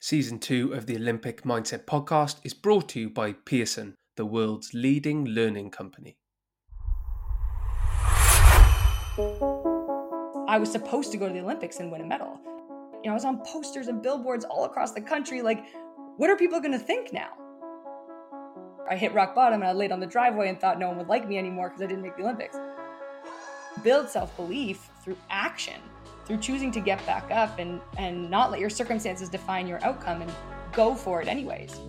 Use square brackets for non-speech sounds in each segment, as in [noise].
Season 2 of the Olympic Mindset podcast is brought to you by Pearson, the world's leading learning company. I was supposed to go to the Olympics and win a medal. You know, I was on posters and billboards all across the country. Like, what are people going to think now? I hit rock bottom and I laid on the driveway and thought no one would like me anymore because I didn't make the Olympics. Build self belief through action, through choosing to get back up and, and not let your circumstances define your outcome and go for it anyways.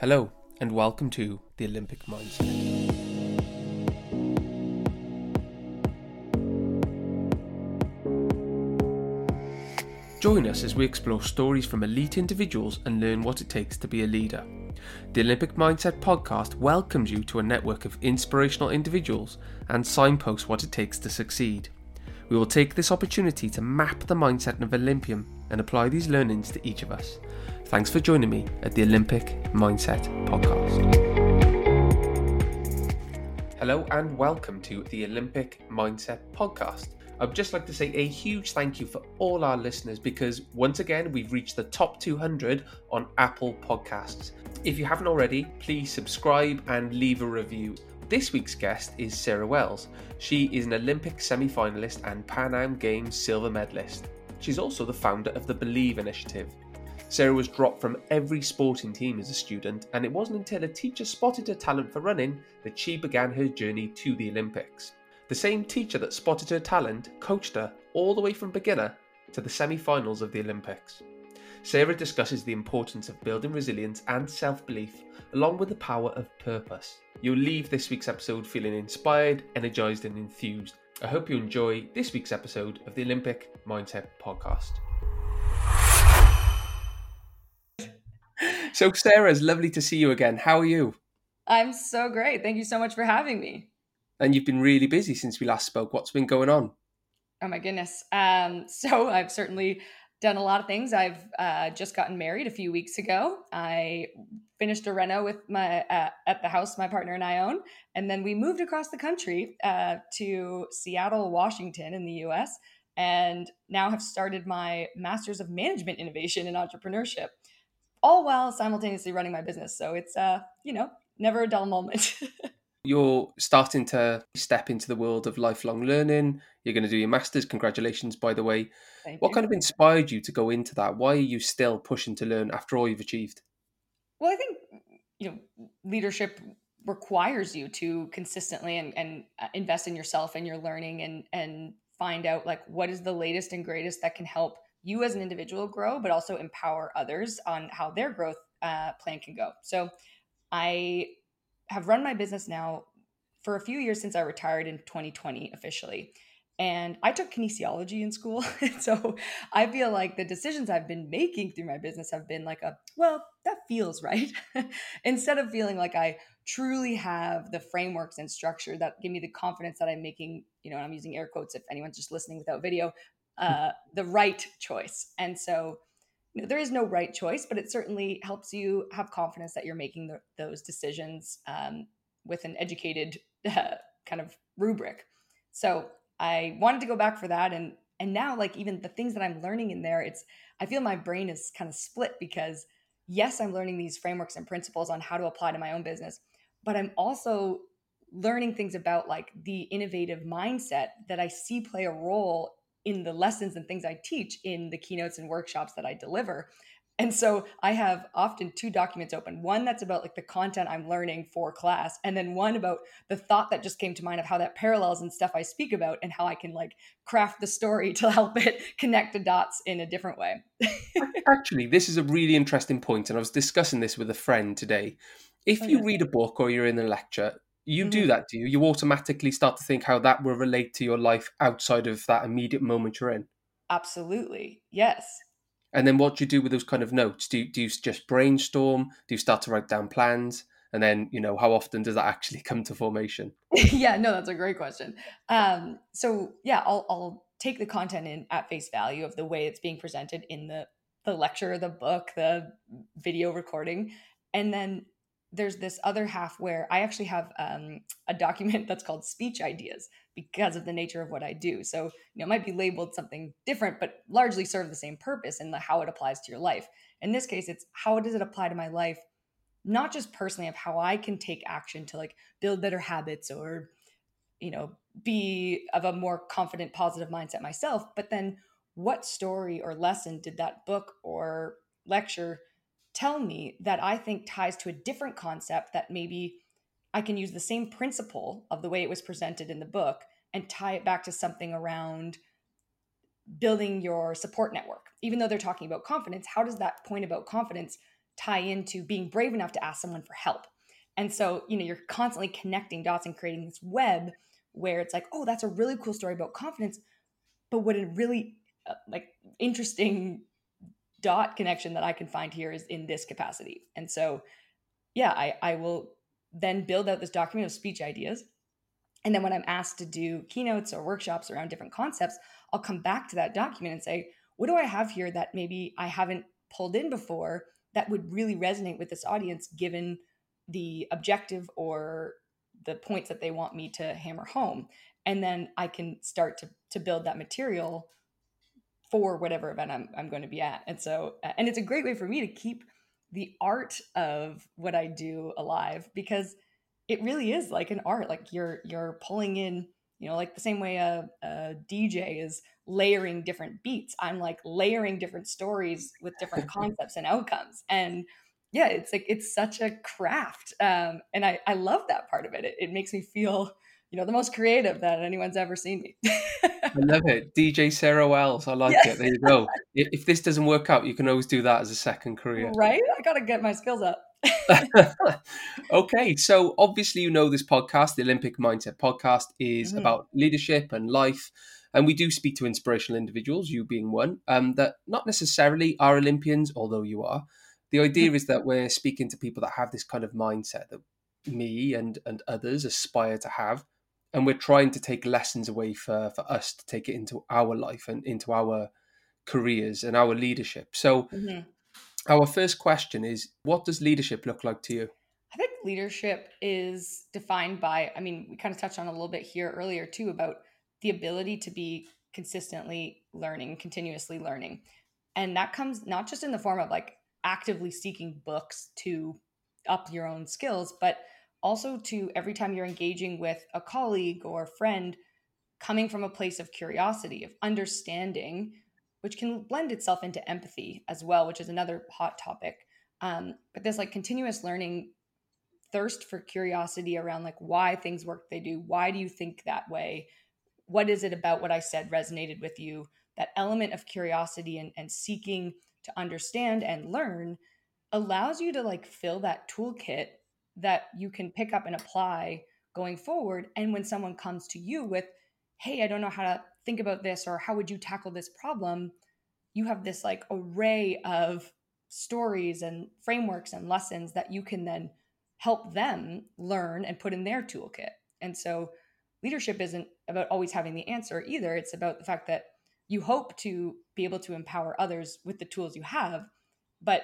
Hello, and welcome to the Olympic Mindset. Join us as we explore stories from elite individuals and learn what it takes to be a leader. The Olympic Mindset podcast welcomes you to a network of inspirational individuals and signposts what it takes to succeed. We will take this opportunity to map the mindset of Olympian and apply these learnings to each of us. Thanks for joining me at the Olympic Mindset podcast. Hello and welcome to the Olympic Mindset podcast. I'd just like to say a huge thank you for all our listeners because once again, we've reached the top 200 on Apple Podcasts. If you haven't already, please subscribe and leave a review. This week's guest is Sarah Wells. She is an Olympic semi finalist and Pan Am Games silver medalist. She's also the founder of the Believe Initiative. Sarah was dropped from every sporting team as a student, and it wasn't until a teacher spotted her talent for running that she began her journey to the Olympics. The same teacher that spotted her talent coached her all the way from beginner to the semi finals of the Olympics. Sarah discusses the importance of building resilience and self belief, along with the power of purpose. You'll leave this week's episode feeling inspired, energized, and enthused. I hope you enjoy this week's episode of the Olympic Mindset Podcast. So, Sarah, it's lovely to see you again. How are you? I'm so great. Thank you so much for having me. And you've been really busy since we last spoke. What's been going on? Oh my goodness. Um, [laughs] so I've certainly done a lot of things. I've uh, just gotten married a few weeks ago. I finished a reno with my uh, at the house my partner and I own, and then we moved across the country uh, to Seattle, Washington, in the U.S. And now have started my Masters of Management Innovation and Entrepreneurship, all while simultaneously running my business. So it's uh, you know, never a dull moment. [laughs] You're starting to step into the world of lifelong learning. You're going to do your master's. Congratulations, by the way. Thank what you. kind of inspired you to go into that? Why are you still pushing to learn after all you've achieved? Well, I think you know leadership requires you to consistently and, and uh, invest in yourself and your learning and and find out like what is the latest and greatest that can help you as an individual grow, but also empower others on how their growth uh, plan can go. So, I have run my business now for a few years since I retired in 2020 officially. And I took kinesiology in school. [laughs] so I feel like the decisions I've been making through my business have been like a, well, that feels right. [laughs] Instead of feeling like I truly have the frameworks and structure that give me the confidence that I'm making, you know, I'm using air quotes if anyone's just listening without video, uh, the right choice. And so there is no right choice, but it certainly helps you have confidence that you're making the, those decisions um, with an educated [laughs] uh, kind of rubric. So I wanted to go back for that, and and now like even the things that I'm learning in there, it's I feel my brain is kind of split because yes, I'm learning these frameworks and principles on how to apply to my own business, but I'm also learning things about like the innovative mindset that I see play a role in the lessons and things I teach in the keynotes and workshops that I deliver. And so I have often two documents open. One that's about like the content I'm learning for class, and then one about the thought that just came to mind of how that parallels and stuff I speak about and how I can like craft the story [laughs] to help it connect the dots in a different way. [laughs] Actually, this is a really interesting point, and I was discussing this with a friend today. If oh, you read a book or you're in a lecture, you do Mhm. that, do you? You automatically start to think how that will relate to your life outside of that immediate moment you're in. Absolutely. Yes. And then what do you do with those kind of notes? Do you, do you just brainstorm? Do you start to write down plans? And then, you know, how often does that actually come to formation? [laughs] yeah, no, that's a great question. Um, so yeah, I'll I'll take the content in at face value of the way it's being presented in the the lecture, the book, the video recording, and then there's this other half where I actually have um, a document [laughs] that's called speech ideas because of the nature of what I do. So, you know, it might be labeled something different, but largely serve the same purpose in the how it applies to your life. In this case, it's how does it apply to my life, not just personally of how I can take action to like build better habits or, you know, be of a more confident, positive mindset myself, but then what story or lesson did that book or lecture tell me that I think ties to a different concept that maybe I can use the same principle of the way it was presented in the book and tie it back to something around building your support network. Even though they're talking about confidence, how does that point about confidence tie into being brave enough to ask someone for help? And so, you know, you're constantly connecting dots and creating this web where it's like, oh, that's a really cool story about confidence. But what a really uh, like interesting dot connection that I can find here is in this capacity. And so, yeah, I, I will then build out this document of speech ideas. And then when I'm asked to do keynotes or workshops around different concepts, I'll come back to that document and say, what do I have here that maybe I haven't pulled in before that would really resonate with this audience given the objective or the points that they want me to hammer home? And then I can start to, to build that material for whatever event I'm, I'm going to be at. And so, uh, and it's a great way for me to keep the art of what I do alive because it really is like an art. Like you're, you're pulling in, you know, like the same way a, a DJ is layering different beats. I'm like layering different stories with different [laughs] concepts and outcomes. And yeah, it's like, it's such a craft. Um, and I, I love that part of it. It, it makes me feel, you know, the most creative that anyone's ever seen me. I love it. DJ Sarah Wells. I like yeah. it. There you go. [laughs] If, if, this doesn't work out, you can always do that as a second career. Right? I got to get my skills up. [laughs] okay. So, obviously, you know this podcast, the Olympic Mindset podcast, is mm-hmm. about leadership and life. And we do speak to inspirational individuals, you being one, um, that not necessarily are Olympians, although you are. The idea mm-hmm. is that we're speaking to people that have this kind of mindset that me and, and others aspire to have and we're trying to take lessons away for, for us to take it into our life and into our careers and our leadership. So, mm-hmm. our first question is what does leadership look like to you? I think leadership is defined by, I mean, we kind of touched on a little bit here earlier too about the ability to be consistently learning, continuously learning. And that comes not just in the form of like actively seeking books to up your own skills, but also to every time you're engaging with a colleague or a friend coming from a place of curiosity of understanding which can blend itself into empathy as well which is another hot topic. Um, but this like continuous learning thirst for curiosity around like why things work they do why do you think that way? What is it about what i said resonated with you? That element of curiosity and, and seeking to understand and learn allows you to like fill that toolkit that you can pick up and apply going forward. And when someone comes to you with, hey, I don't know how to think about this, or how would you tackle this problem? You have this like array of stories and frameworks and lessons that you can then help them learn and put in their toolkit. And so leadership isn't about always having the answer either. It's about the fact that you hope to be able to empower others with the tools you have, but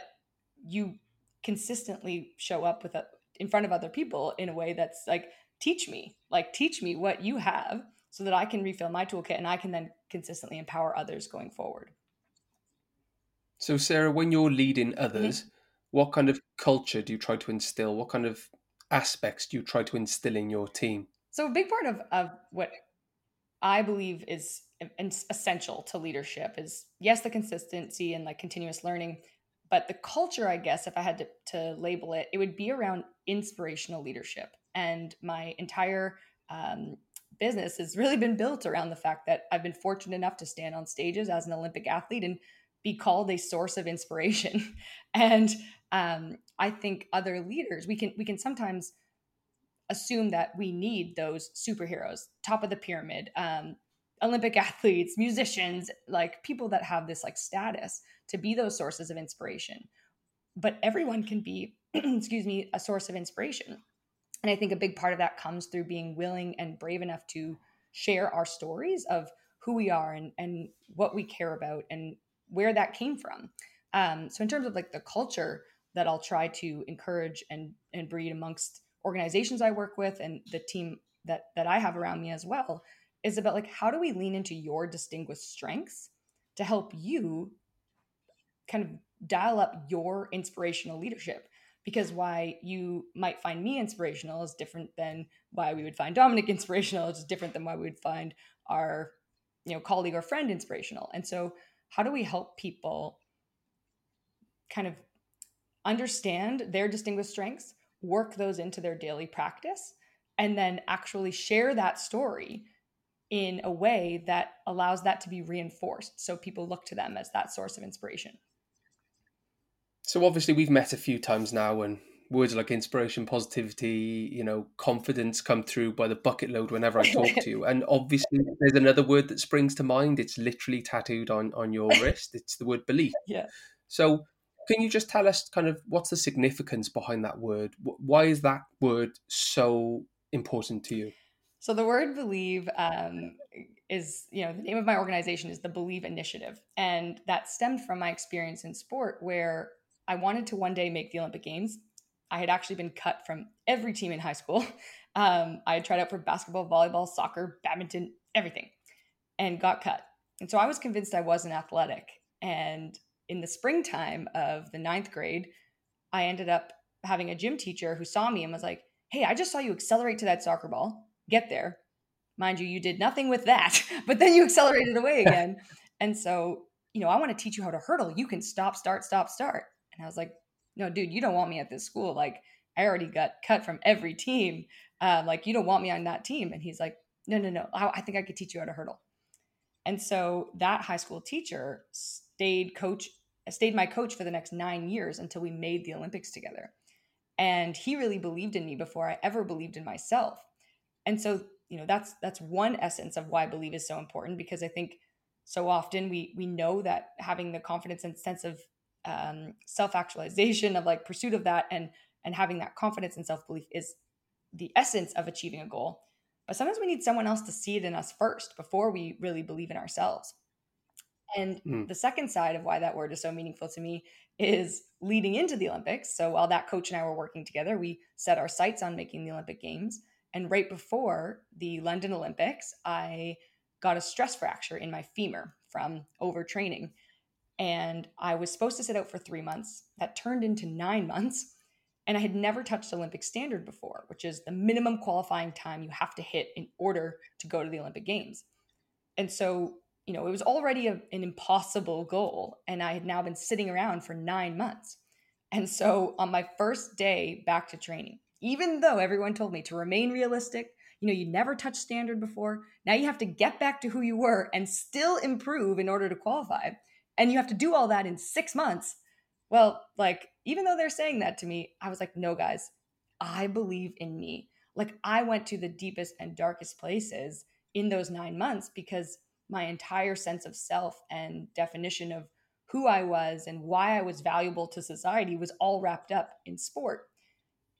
you consistently show up with a, in front of other people in a way that's like teach me like teach me what you have so that i can refill my toolkit and i can then consistently empower others going forward. So sarah when you're leading others mm-hmm. what kind of culture do you try to instill? What kind of aspects do you try to instill in your team? So a big part of, of what i believe is essential to leadership is yes the consistency and like continuous learning but the culture i guess if i had to, to label it it would be around inspirational leadership. And my entire um, business has really been built around the fact that i've been fortunate enough to stand on stages as an olympic athlete and be called a source of inspiration. [laughs] And um, i think other leaders we can we can sometimes assume that we need those superheroes top of the pyramid um, olympic athletes musicians like people that have this like status to be those sources of inspiration. But everyone can be, [clears throat] excuse me, a source of inspiration. And I think a big part of that comes through being willing and brave enough to share our stories of who we are and, and what we care about and where that came from. Um, so, in terms of like the culture, that I'll try to encourage and and breed amongst organizations I work with and the team that that I have around me as well is about like how do we lean into your distinguished strengths to help you kind of dial up your inspirational leadership? Because why you might find me inspirational is different than why we would find Dominic [laughs] inspirational it's different than why we would find our you know colleague or friend inspirational. And so how do we help people kind of understand their distinguished strengths work those into their daily practice and then actually share that story in a way that allows that to be reinforced so people look to them as that source of inspiration. So obviously we've met a few times now and words like inspiration positivity you know confidence come through by the bucket load whenever i talk to you. [laughs] And obviously there's another word that springs to mind. It's literally tattooed on on your [laughs] wrist. It's the word belief. Yeah. So can you just tell us kind of what's the significance behind that word? Why is that word so important to you so the word believe um, is, you know, the name of my organization is the Believe Initiative. And that stemmed from my experience in sport where I wanted to one day make the Olympic Games. I had actually been cut from every team in high school. [laughs] Um, I had tried out for basketball, volleyball, soccer, badminton, everything, and got cut. And so I was convinced I wasn't athletic. And in the springtime of the ninth grade, I ended up having a gym teacher who saw me and was like, Hey, I just saw you accelerate to that soccer ball get there. Mind you, you did nothing with that, [laughs] but then you accelerated away again. and so, you know, I want to teach you how to hurdle. You can stop, start, stop, start. And I was like, no, dude, you don't want me at this school. Like, I already got cut from every team. Uh, like, you don't want me on that team. And he's like, no, no, no. I, I think I could teach you how to hurdle. And so that high school teacher stayed coach, stayed my coach for the next nine years until we made the Olympics together. And he really believed in me before I ever believed in myself and so you know that's that's one essence of why believe is so important because i think so often we we know that having the confidence and sense of um, self-actualization of like pursuit of that and and having that confidence and self-belief is the essence of achieving a goal. But sometimes we need someone else to see it in us first before we really believe in ourselves. And mm. the second side of why that word is so meaningful to me is leading into the olympics. So while that coach and i were working together we set our sights on making the olympic games and right before the London Olympics, I got a stress fracture in my femur from overtraining. And I was supposed to sit out for three months. That turned into nine months. And I had never touched Olympic standard before, which is the minimum qualifying time you have to hit in order to go to the Olympic Games. And so, you know, it was already a, an impossible goal. And I had now been sitting around for nine months. And so on my first day back to training, even though everyone told me to remain realistic, you know, you never touched standard before. Now you have to get back to who you were and still improve in order to qualify. And you have to do all that in six months. Well, like, even though they're saying that to me, I was like, no, guys, I believe in me. Like, I went to the deepest and darkest places in those nine months because my entire sense of self and definition of who I was and why I was valuable to society was all wrapped up in sport.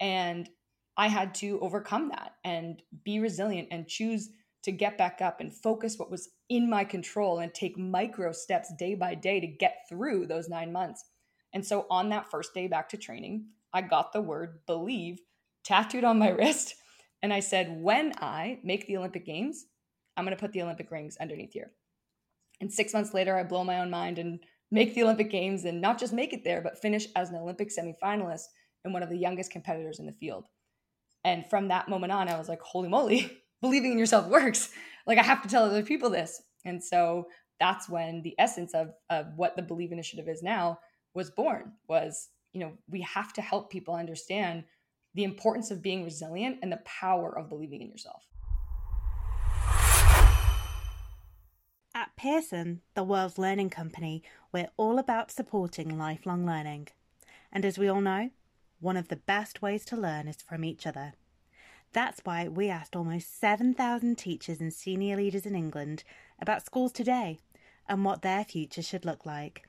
And I had to overcome that and be resilient and choose to get back up and focus what was in my control and take micro steps day by day to get through those nine months. And so on that first day back to training, I got the word believe tattooed on my [laughs] wrist. And I said, when I make the Olympic Games, I'm going to put the Olympic rings underneath here. And six months later, I blow my own mind and make the Olympic Games and not just make it there, but finish as an Olympic semifinalist and one of the youngest competitors in the field. And from that moment on, I was like, holy moly, [laughs] believing in yourself works. Like I have to tell other people this. And so that's when the essence of, of what the Believe Initiative is now was born was, you know, we have to help people understand the importance of being resilient and the power of believing in yourself. At Pearson, the world's learning company, we're all about supporting lifelong learning. And as we all know, one of the best ways to learn is from each other. That's why we asked almost 7,000 teachers and senior leaders in England about schools today and what their future should look like.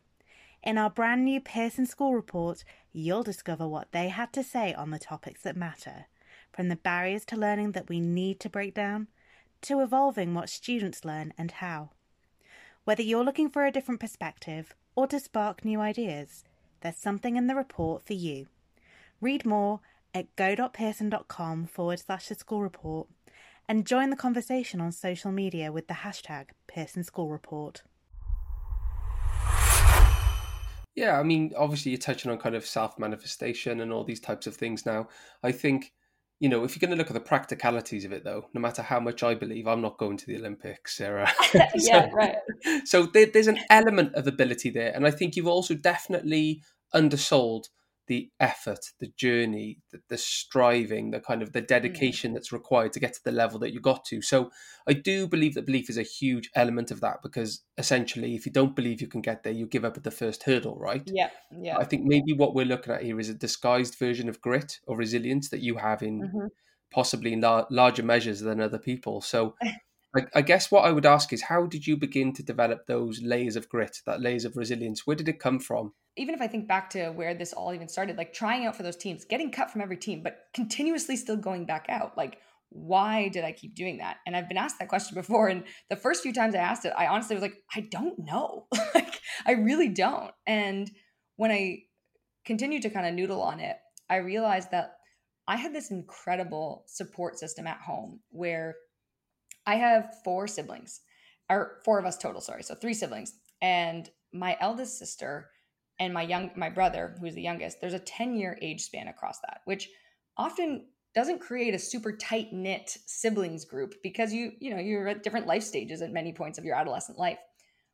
In our brand new Pearson School Report, you'll discover what they had to say on the topics that matter, from the barriers to learning that we need to break down, to evolving what students learn and how. Whether you're looking for a different perspective or to spark new ideas, there's something in the report for you. Read more at go.pearson.com forward slash the school report and join the conversation on social media with the hashtag Pearson School Report. Yeah, I mean, obviously, you're touching on kind of self manifestation and all these types of things now. I think, you know, if you're going to look at the practicalities of it, though, no matter how much I believe, I'm not going to the Olympics, Sarah. [laughs] [laughs] yeah, so, right. So there, there's an element of ability there. And I think you've also definitely undersold the effort, the journey, the, the, striving, the kind of the mm. dedication that's required to get to the level that you got to. So I do believe that belief is a huge element of that because essentially, if you don't believe you can get there, you give up at the first hurdle, right? Yeah, yeah. I think maybe what we're looking at here is a disguised version of grit or resilience that you have in mm-hmm. possibly in la- larger measures than other people. So. [laughs] I, I guess what I would ask is how did you begin to develop those layers of grit, that layers of resilience? Where did it come from? even if I think back to where this all even started, like trying out for those teams, getting cut from every team, but continuously still going back out. Like, why did I keep doing that? And I've been asked that question before. And the first few times I asked it, I honestly was like, I don't know. [laughs] like, I really don't. And when I continued to kind of noodle on it, I realized that I had this incredible support system at home where I have four siblings, or four of us total, sorry. So three siblings. And my eldest sister, and my young my brother who's the youngest there's a 10 year age span across that which often doesn't create a super tight knit siblings group because you you know you're at different life stages at many points of your adolescent life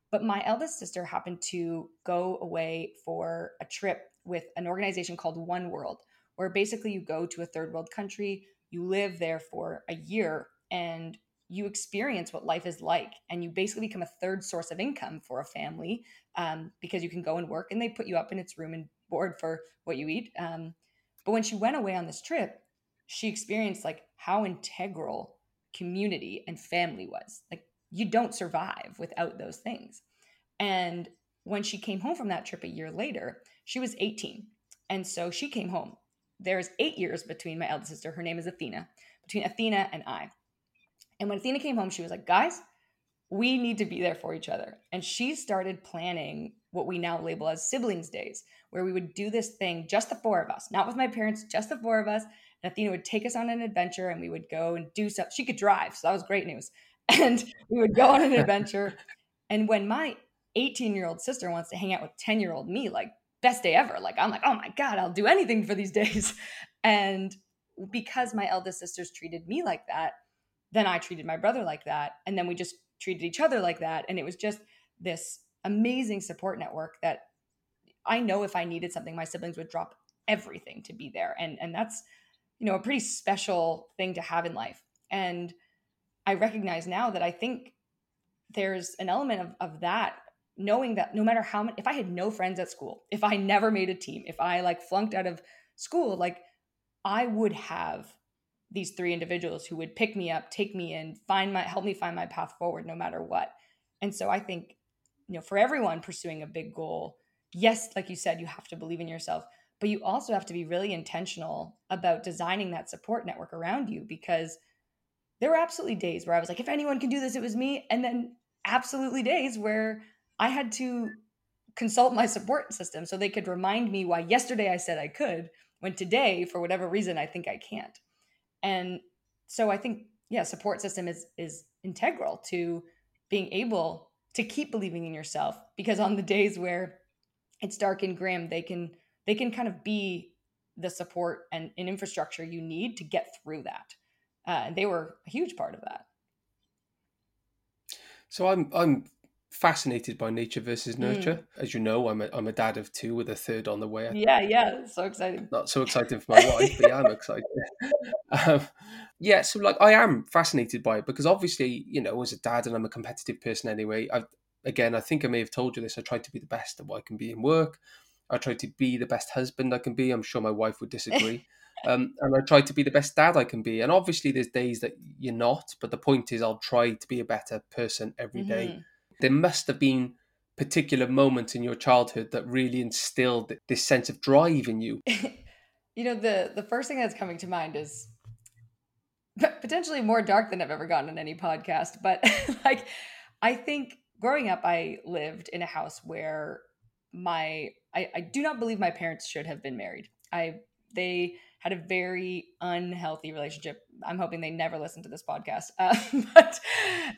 but my eldest sister happened to go away for a trip with an organization called one world where basically you go to a third world country you live there for a year and you experience what life is like and you basically become a third source of income for a family um, because you can go and work and they put you up in its room and board for what you eat um, but when she went away on this trip she experienced like how integral community and family was like you don't survive without those things and when she came home from that trip a year later she was 18 and so she came home. There's eight years between my eldest sister her name is athena between athena and i and when Athena came home, she was like, guys, we need to be there for each other. And she started planning what we now label as siblings days, where we would do this thing, just the four of us, not with my parents, just the four of us. And Athena would take us on an adventure and we would go and do stuff. She could drive, so that was great news. [laughs] And we would go on an adventure. [laughs] and when my 18 year old sister wants to hang out with 10 year old me, like, best day ever. Like, I'm like, oh my God, I'll do anything for these days. [laughs] And because my eldest sisters treated me like that, then I treated my brother like that. And then we just treated each other like that. And it was just this amazing support network that I know if I needed something, my siblings would drop everything to be there. And and that's, you know, a pretty special thing to have in life. And I recognize now that I think there's an element of, of that, knowing that no matter how many, if I had no friends at school, if I never made a team, if I like flunked out of school, like I would have these three individuals who would pick me up, take me in, find my help me find my path forward no matter what. And so I think, you know, for everyone pursuing a big goal, yes, like you said, you have to believe in yourself, but you also have to be really intentional about designing that support network around you because there were absolutely days where I was like, if anyone can do this, it was me. And then absolutely days where I had to consult my support system so they could remind me why yesterday I said I could, when today, for whatever reason, I think I can't and so i think yeah support system is is integral to being able to keep believing in yourself because on the days where it's dark and grim they can they can kind of be the support and, and infrastructure you need to get through that. Uh, and they were a huge part of that. So i'm i'm fascinated by nature versus nurture. Mm. As you know, I'm a, I'm a dad of two with a third on the way. Yeah, yeah, so exciting. Not so exciting for my wife, but yeah, I'm excited. [laughs] Um, yeah, so like I am fascinated by it because obviously, you know, as a dad and I'm a competitive person anyway. I again, I think I may have told you this. I try to be the best at what I can be in work. I try to be the best husband I can be. I'm sure my wife would disagree. [laughs] Um, and I try to be the best dad I can be. And obviously, there's days that you're not, but the point is, I'll try to be a better person every day. There must have been particular moments in your childhood that really instilled this sense of drive in you. [laughs] you know, the the first thing that's coming to mind is [laughs] potentially more dark than I've ever gotten in any podcast, but [laughs] like I think growing up I lived in a house where my I, I do not believe my parents should have been married. I they had a very unhealthy relationship. I'm hoping they never listen to this podcast. Uh, but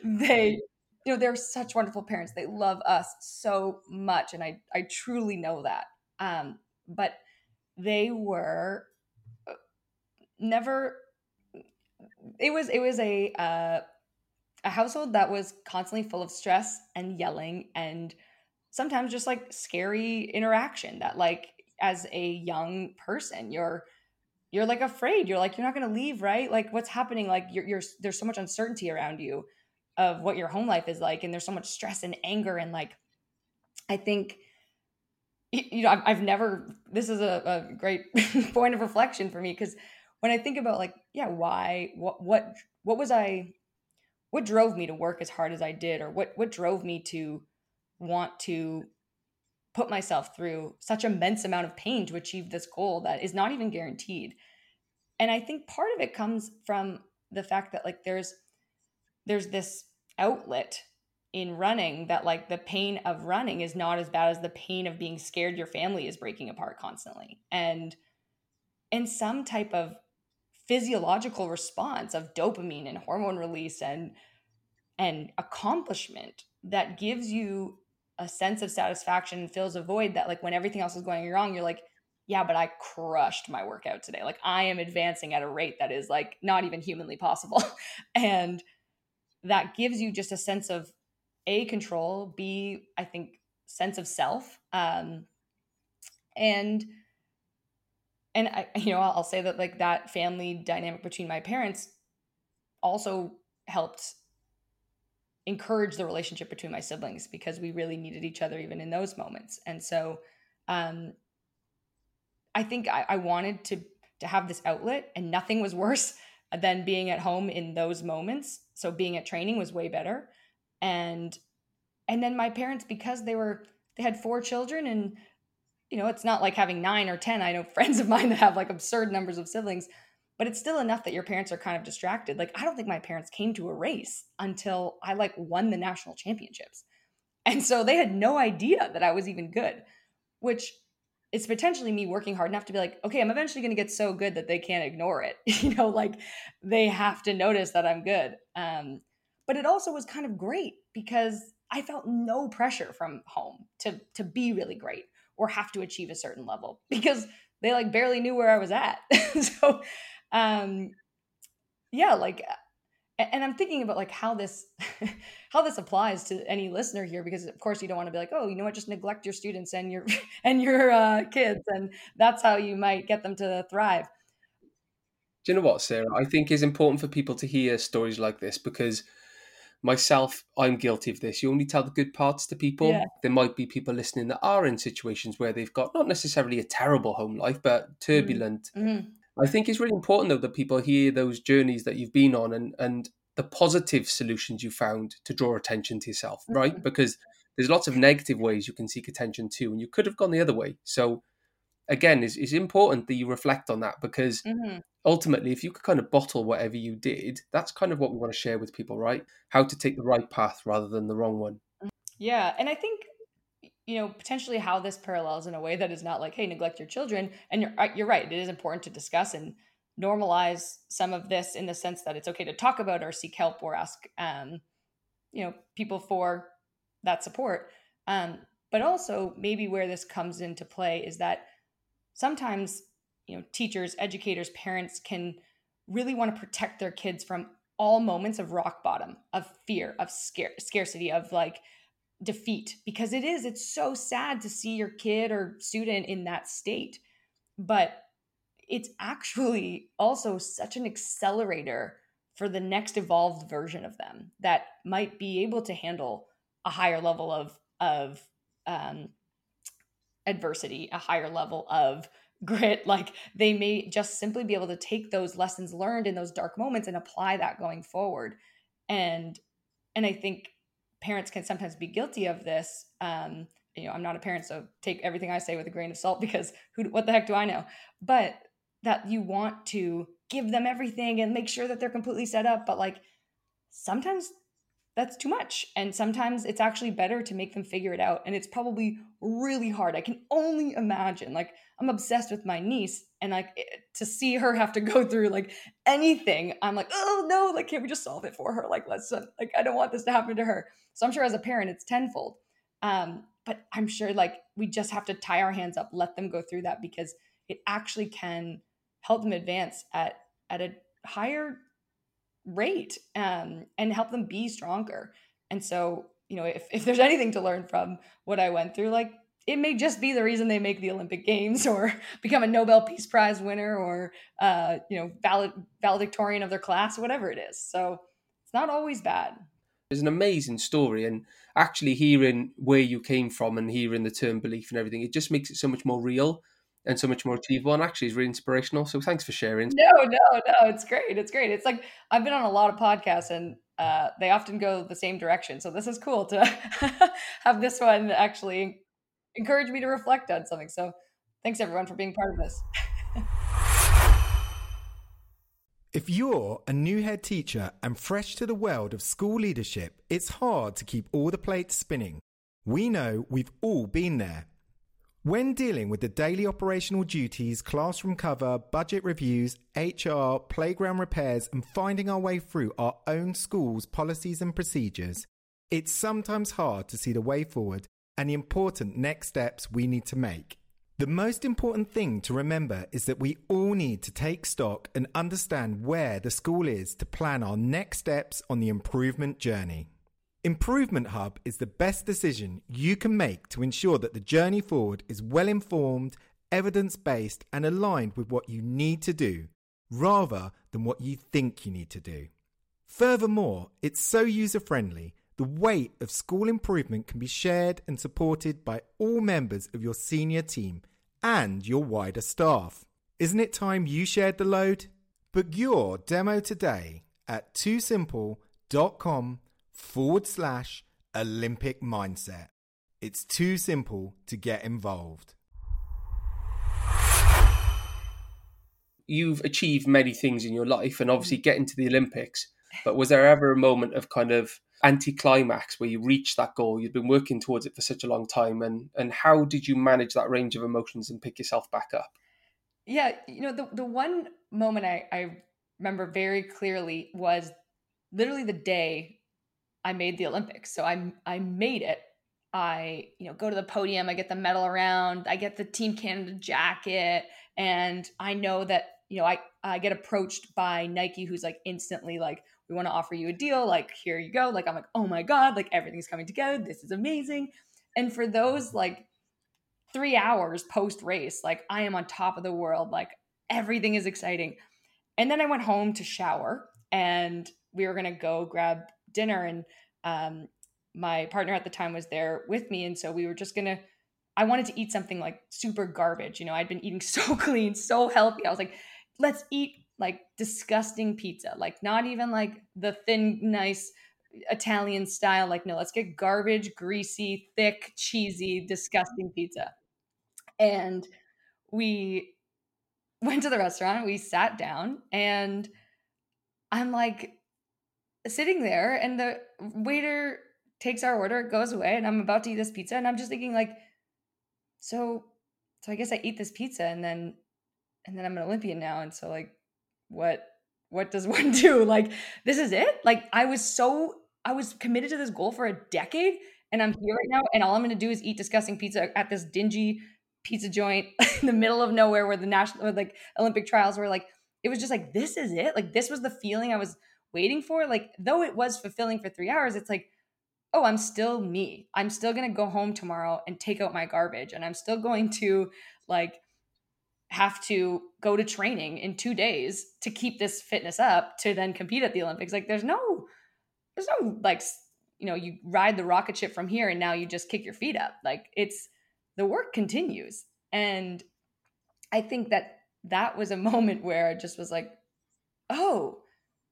they you know they're such wonderful parents. They love us so much and I I truly know that. Um but they were uh, never it was it was a uh a household that was constantly full of stress and yelling and sometimes just like scary interaction that like as a young person you're you're like afraid you're like you're not going to leave right like what's happening like you're, you're there's so much uncertainty around you of what your home life is like and there's so much stress and anger and like i think you know i've, I've never this is a, a great [laughs] point of reflection for me because when i think about like yeah why what what what was i what drove me to work as hard as I did, or what what drove me to want to put myself through such immense amount of pain to achieve this goal that is not even guaranteed. And I think part of it comes from the fact that like there's there's this outlet in running that like the pain of running is not as bad as the pain of being scared your family is breaking apart constantly. And in some type of physiological response of dopamine and hormone release and and accomplishment that gives you a sense of satisfaction and fills a void that like when everything else is going wrong you're like yeah but i crushed my workout today like i am advancing at a rate that is like not even humanly possible [laughs] and that gives you just a sense of a control b i think sense of self um and and I, [laughs] you know, I'll say that like that family dynamic between my parents also helped encourage the relationship between my siblings because we really needed each other even in those moments. And so, um, I think I, I wanted to to have this outlet, and nothing was worse [laughs] than being at home in those moments. So being at training was way better, and and then my parents because they were they had four children and you know, it's not like having nine or 10. I know [laughs] friends of mine that have like absurd numbers of siblings, but it's still enough that your parents are kind of distracted. Like, I don't think my parents came to a race until I like won the national championships. And so they had no idea that I was even good, which is potentially me working hard enough to be like, okay, I'm eventually going to get so good that they can't ignore it. [laughs] you know, like they have to notice that I'm good. Um, but it also was kind of great because I felt no pressure from home to to be really great or have to achieve a certain level [laughs] because they like barely knew where I was at. [laughs] so um yeah, like and I'm thinking about like how this [laughs] how this applies to any listener here because of course you don't want to be like, "Oh, you know what, just neglect your students and your [laughs] and your uh, kids and that's how you might get them to thrive." Do you know what, Sarah? I think is important for people to hear stories like this because myself, I'm guilty of this. You only tell the good parts to people. Yeah. There might be people listening that are in situations where they've got not necessarily a terrible home life, but turbulent. Mm-hmm. I think it's really important though that people hear those journeys that you've been on and and the positive solutions you found to draw attention to yourself, mm-hmm. right? Because there's lots of negative ways you can seek attention too, and you could have gone the other way. So again, it's, it's important that you reflect on that because mm-hmm ultimately, if you could kind of bottle whatever you did, that's kind of what we want to share with people, right? How to take the right path rather than the wrong one. Yeah. And I think, you know, potentially how this parallels in a way that is not like, hey, neglect your children. And you're, uh, you're right. It is important to discuss and normalize some of this in the sense that it's okay to talk about or seek help or ask, um, you know, people for that support. Um, but also, maybe where this comes into play is that sometimes you know teachers educators parents can really want to protect their kids from all moments of rock bottom of fear of scare, scarcity of like defeat because it is it's so sad to see your kid or student in that state but it's actually also such an accelerator for the next evolved version of them that might be able to handle a higher level of of um, adversity a higher level of [laughs] grit like they may just simply be able to take those lessons learned in those dark moments and apply that going forward. And and i think parents can sometimes be guilty of this um you know i'm not a parent so take everything i say with a grain of salt [laughs] because who what the heck do i know but that you want to give them everything and make sure that they're completely set up but like sometimes that's too much. And sometimes it's actually better to make them figure it out. And it's probably really hard. I can only imagine. Like, I'm obsessed with my niece, and like to see her have to go [laughs] through like anything, I'm like, oh no, like, can't we just solve it for her? Like, let's, uh, like, I don't want this to happen to her. So I'm sure as a parent, it's tenfold. Um, but I'm sure like we just have to tie our hands up, let them go through that because it actually can help them advance at at a higher rate um, and help them be stronger. And so, you know, if, if there's anything to learn from what I went through, like it may just be the reason they make the Olympic Games [laughs] or become a Nobel Peace Prize winner or, uh, you know, valid, valedictorian of their class, whatever it is. So it's not always bad. It's an amazing story. And actually hearing where you came from and hearing the term belief and everything, it just makes it so much more real and so much more achievable and actually is really inspirational. So thanks for sharing. No, no, no. It's great. It's great. It's like I've been on a lot of podcasts and uh, they often go the same direction. So this is cool to [laughs] have this one actually encourage me to reflect on something. So thanks everyone for being part of this. if you're a new head teacher and fresh to the world of school leadership, it's hard to keep all the plates spinning. We know we've all been there. When dealing with the daily operational duties, classroom cover, budget reviews, HR, playground repairs, and finding our way through our own school's policies and procedures, it's sometimes hard to see the way forward and the important next steps we need to make. The most important thing to remember is that we all need to take stock and understand where the school is to plan our next steps on the improvement journey. Improvement Hub is the best decision you can make to ensure that the journey forward is well informed, evidence based, and aligned with what you need to do, rather than what you think you need to do. Furthermore, it's so user friendly, the weight of school improvement can be shared and supported by all members of your senior team and your wider staff. Isn't it time you shared the load? Book your demo today at toosimple.com forward slash Olympic mindset. It's too simple to get involved. You've achieved many things in your life and obviously mm. getting to the Olympics, but was there ever a moment of kind of anticlimax where you reached that goal? You've been working towards it for such a long time and and how did you manage that range of emotions and pick yourself back up? Yeah, you know, the the one moment I, I remember very clearly was literally the day I made the Olympics. So I I made it. I, you know, go to the podium, I get the medal around, I get the Team Canada jacket, and I know that, you know, I I get approached by Nike who's like instantly like, we want to offer you a deal, like here you go. Like I'm like, "Oh my god, like everything's coming together. This is amazing." And for those like 3 hours post race, like I am on top of the world, like everything is exciting. And then I went home to shower and we were going to go grab dinner and um, my partner at the time was there with me and so we were just gonna i wanted to eat something like super garbage you know i'd been eating [laughs] so clean so healthy i was like let's eat like disgusting pizza like not even like the thin nice italian style like no let's get garbage greasy thick cheesy disgusting pizza and we went to the restaurant we sat down and i'm like sitting there and the waiter takes our order, goes away, and I'm about to eat this pizza. And I'm just thinking, like, so so I guess I eat this pizza and then and then I'm an Olympian now. And so like what what does [laughs] one do? Like, this is it? Like I was so I was committed to this goal for a decade and I'm here right now, and all I'm gonna do is eat disgusting pizza at this dingy pizza joint [laughs] in the middle of nowhere where the national like Olympic trials were like it was just like this is it. Like this was the feeling I was waiting for like though it was fulfilling for 3 hours it's like oh i'm still me i'm still going to go home tomorrow and take out my garbage and i'm still going to like have to go to training in 2 days to keep this fitness up to then compete at the olympics like there's no there's no like you know you ride the rocket ship from here and now you just kick your feet up like it's the work continues and i think that that was a [laughs] moment where i just was like oh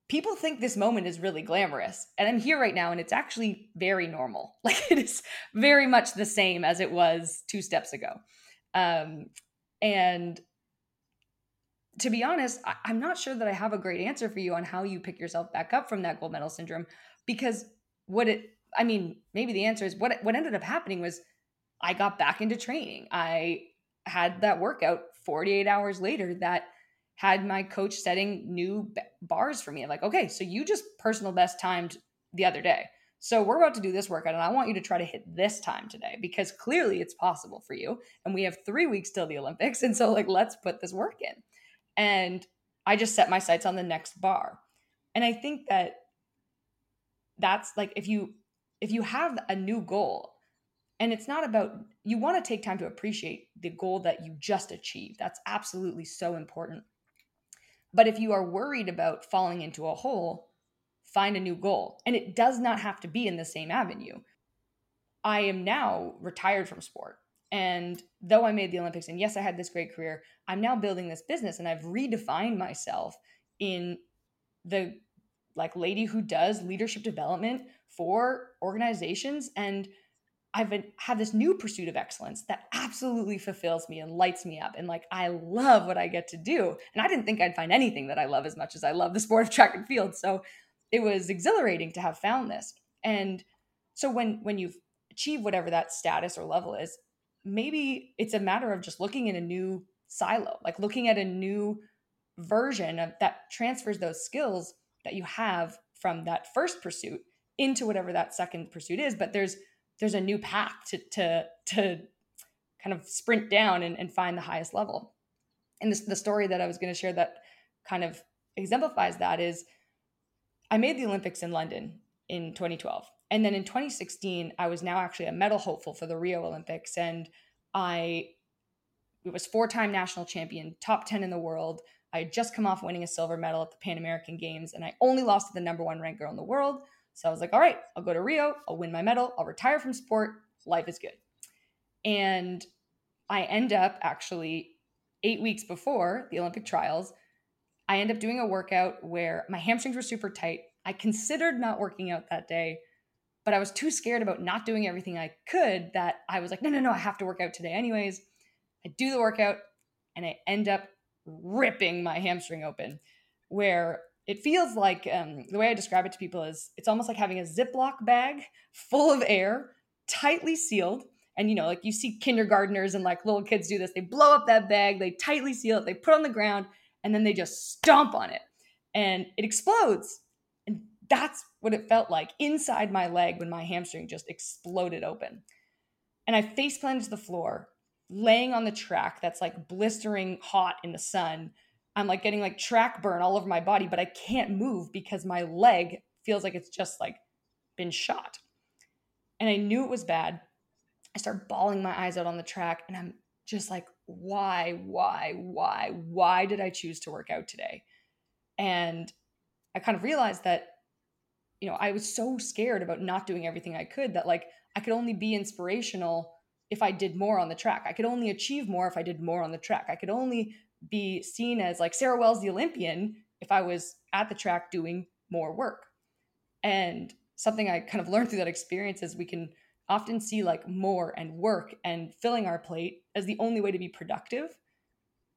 people think this moment is really glamorous. And I'm here right now, and it's actually very normal. [laughs] Like it is very much the same as it was two steps ago. Um, and to be honest, I- I'm not sure that I have a great answer for you on how you pick yourself back up from that gold medal syndrome because what it I mean, maybe the answer is what what ended up happening was I got back into training. I had that workout 48 hours later that had my coach setting new bars for me. like, okay, so you just personal best timed the other day. So we're about to do this workout and I want you to try to hit this time today because clearly it's possible for you. And we have three weeks till the Olympics. [laughs] And so, like, let's put this work in. And I just set my sights on the next bar. And I think that that's like if you if you have a new goal and it's not about you want to take time to appreciate the goal that you just achieved. That's absolutely so important. But if you are worried about falling into a hole find a new goal. And it does not have to be in the same avenue. I am now retired from sport and though i made the olympics and yes i had this great career i'm now building this business and i've redefined myself in the like lady who does leadership development for organizations and I've been have this new pursuit of excellence that absolutely fulfills me and lights me up. And like I love what I get to do. And I didn't think I'd find anything that I love as much as I love the sport of track and field. So it was exhilarating to have found this. And so when when you've achieved whatever that status or level is, maybe it's a matter of just looking in a new silo, like looking at a new version of that transfers those skills that you have from that first pursuit into whatever that second pursuit is. But there's there's a new path to to to kind of sprint down and, and find the highest level. And this the story that I was going to share that kind of exemplifies that is I made the Olympics in London in 2012. And then in 2016, I was now actually a medal hopeful for the Rio Olympics. And I was four-time national champion, top 10 in the world. I had just come off winning a silver medal at the Pan American Games, and I only lost to the number one ranked girl in the world. So I was like, all right, I'll go to Rio, I'll win my medal, I'll retire from sport, life is good. And I end up actually eight weeks before the Olympic trials, I end up doing a workout where my hamstrings were super tight. I considered not working out that day, but I was too scared about not doing everything I could that I was like, no, no, no, I have to work out today anyways. I do the workout and I end up ripping my hamstring open where it feels like um, the way I describe it to people is it's almost like having a Ziploc bag full of air, tightly sealed. And you know, like you see kindergartners and like little kids do this. They blow up that bag, they tightly seal it, they put it on the ground, and then they just stomp on it. And it explodes. That's what it felt like inside my leg when my hamstring just exploded open. And I face planted to the floor, laying on the track that's like blistering hot in the sun I'm like getting like track burn all over my body, but I can't move because my leg feels like it's just like been shot. And I knew it was bad. I start bawling my eyes out on the track and I'm just like, why, why, why, why did I choose to work out today? And I kind of realized that, you know, I was so scared about not doing everything I could that like I could only be inspirational if I did more on the track. I could only achieve more if I did more on the track. I could only be seen as like Sarah Wells, the Olympian, if I was at the track doing more work. And something I kind of learned through that experience is we can often see like more and work and filling our plate as the only way to be productive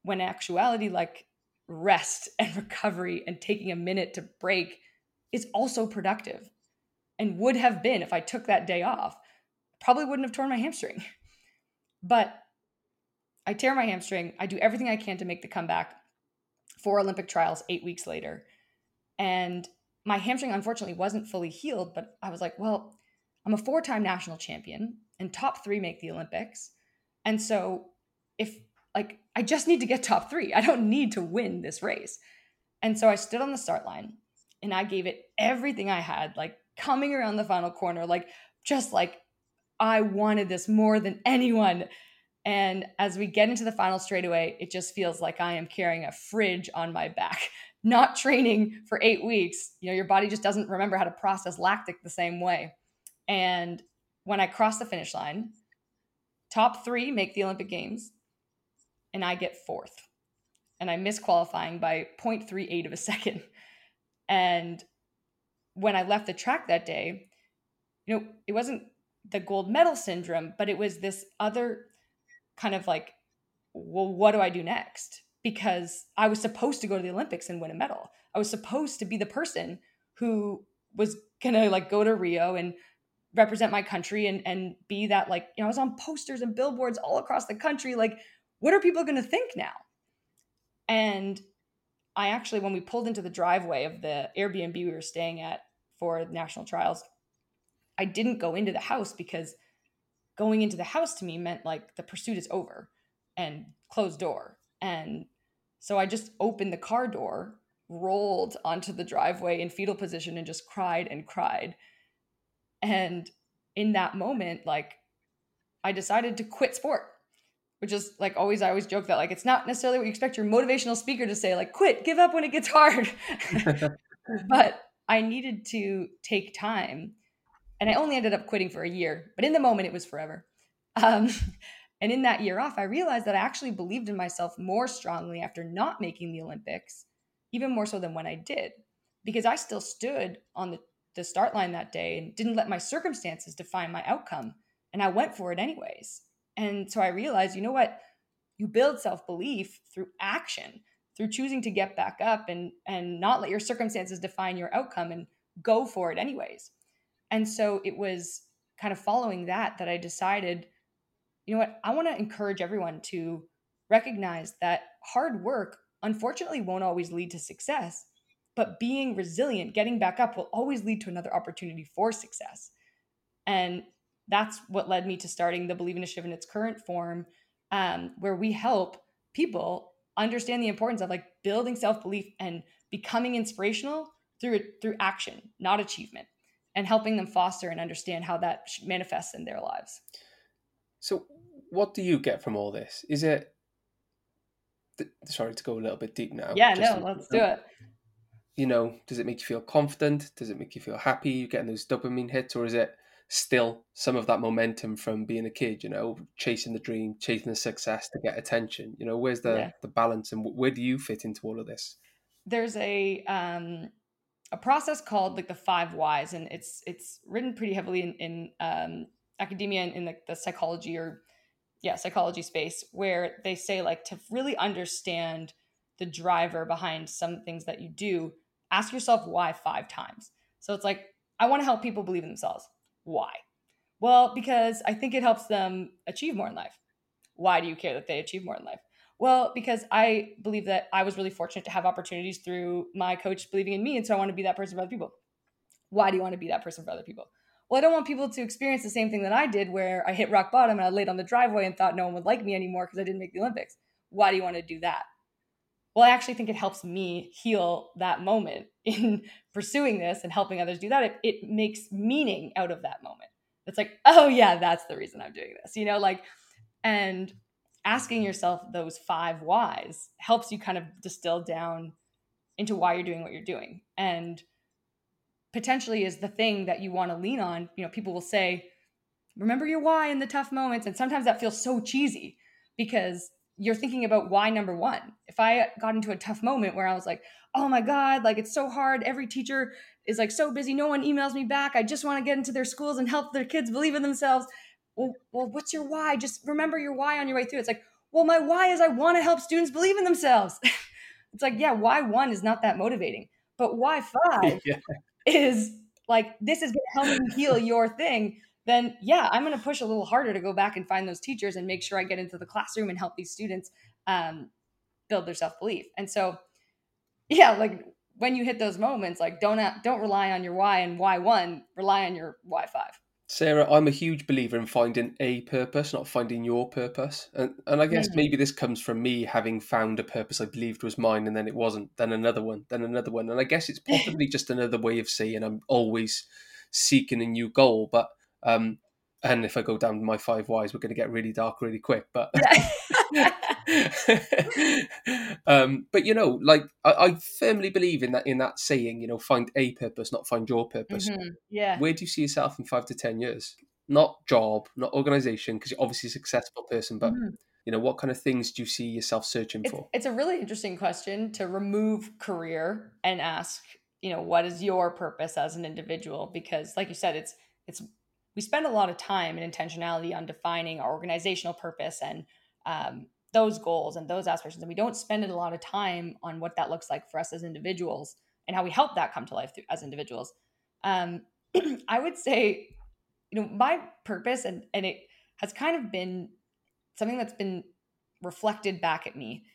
when actuality like rest and [laughs] recovery and taking a minute to break is also productive and would have been if I took that day off. Probably wouldn't have torn my hamstring. [laughs] But I tear my hamstring. I do everything I can to make the comeback for Olympic trials eight weeks later. And my hamstring, unfortunately, wasn't fully healed, but I was like, well, I'm a four time national champion and top three make the Olympics. And so if, like, I just need to get top three, I don't need to win this race. And so I stood on the start line and I gave it everything I had, like coming around the final corner, like, just like I wanted this more than anyone. And as we get into the final straightaway, it just feels like I am carrying a fridge on my back. [laughs] Not training for eight weeks, you know, your body just doesn't remember how to process lactic the same way. And when I cross the finish line, top three make the Olympic Games, and I get fourth. And I miss qualifying by 0.38 of a [laughs] second. And when I left the track that day, you know, it wasn't the gold medal syndrome, but it was this other kind of like, well, what do I do next? Because I was supposed to go to the Olympics and win a medal. I was supposed to be the person who was gonna like go to Rio and represent my country and and be that like you know I was on posters and billboards all across the country like what are people going to think now and I actually when we pulled into the driveway of the Airbnb we were staying at for national trials I didn't go into the house because going into the house to me meant like the pursuit is over and closed door. And so I just opened the car door rolled onto the driveway in fetal position and just cried and cried. And in that moment, like I decided to quit sport, which is like always, I always joke that like it's not necessarily what you expect your motivational speaker to say, like quit, give up when it gets hard. [laughs] [laughs] but I needed to take time. And I only ended up quitting for a year, but in the moment, it was forever. Um, [laughs] and in that year off, I realized that I actually believed in myself more strongly after not making the Olympics, even more so than when I did, because I still stood on the the start line that day and didn't let my circumstances define my outcome. And I went for it anyways. And so I realized, you know what? You build self belief through action, through choosing to get back up and and not let your circumstances define your outcome and go for it anyways. And so it was kind of following that that I decided, you know what? I want to encourage everyone to recognize that hard work unfortunately won't always lead to success but being resilient, getting back up will always lead to another opportunity for success. And that's what led me to starting the Believe Initiative in its current form, um, where we help people understand the importance of like building self belief and becoming inspirational through through action, not achievement, and helping them foster and understand how that manifests in their lives. So, what do you get from all this? Is it sorry to go a little bit deep now? Yeah, no, let's do it you know, does it make you feel confident? Does it make you feel happy? You getting those dopamine hits, or is it still some of that momentum from being a kid? You know, chasing the dream, chasing the success to get attention. You know, where's the yeah. the balance, and where do you fit into all of this? There's a um, a process called like the five whys, and it's it's written pretty heavily in, in um, academia and in the, the psychology or yeah psychology space, where they say like to really understand the driver behind some things that you do ask yourself why five times. So it's like, I want to help people believe in themselves. Why? Well, because I think it helps them achieve more in life. Why do you care that they achieve more in life? Well, because I believe that I was really fortunate to have opportunities through my coach believing in me. And so I want to be that person for other people. Why do you want to be that person for other people? Well, I don't want people to experience the same thing that I did where I hit rock bottom and I laid on the driveway and thought no one would like me anymore because I didn't make the Olympics. Why do you want to do that? Well, I actually think it helps me heal that moment [laughs] in pursuing this and helping others do that. It, it makes meaning out of that moment. It's like, oh, yeah, that's the reason I'm doing this, you know, like, and asking yourself those five whys helps you kind of distill down into why you're doing what you're doing. And potentially is the thing that you want to lean on. You know, people will say, remember your why in the tough moments. And sometimes that feels so cheesy because you're thinking about why number one. If I got into a tough moment where I was like, oh my God, like it's so hard. Every teacher is like so busy. No one emails me back. I just want to get into their schools and help their kids believe in themselves. Well, well, what's your why? Just remember your why on your way through. It's like, well, my why is I want to help students believe in themselves. [laughs] it's like, yeah, why one is not that motivating, but why [laughs] five yeah. is like, this is going to help you heal your thing then yeah, I'm going to push a little harder to go back and find those teachers and make sure I get into the classroom and help these students um, build their self belief. And so, yeah, like when you hit those moments, like don't don't rely on your why and why one, rely on your why five. Sarah, I'm a huge believer in finding a purpose, not finding your purpose. And and I guess mm-hmm. maybe this comes from me having found a purpose I believed was mine and then it wasn't, then another one, then another one. And I guess it's [laughs] possibly just another way of saying I'm always seeking a new goal. But um, and if I go down my five whys, we're going to get really dark really quick. But, [laughs] [laughs] um, but you know, like I, I, firmly believe in that in that saying, you know, find a purpose, not find your purpose. Mm-hmm. Yeah. Where do you see yourself in five to ten years? Not job, not organization, because you're obviously a successful person, but. Mm-hmm. You know, what kind of things do you see yourself searching it's, for? It's a really interesting question to remove career and ask, you know, what is your purpose as an individual? Because, like you said, it's it's we spend a lot of time and intentionality on defining our organizational purpose and um, those goals and those aspirations. And we don't spend a lot of time on what that looks like for us as individuals and how we help that come to life through, as individuals. Um, [clears throat] I would say, you know, my purpose and and it has kind of been something that's been reflected back at me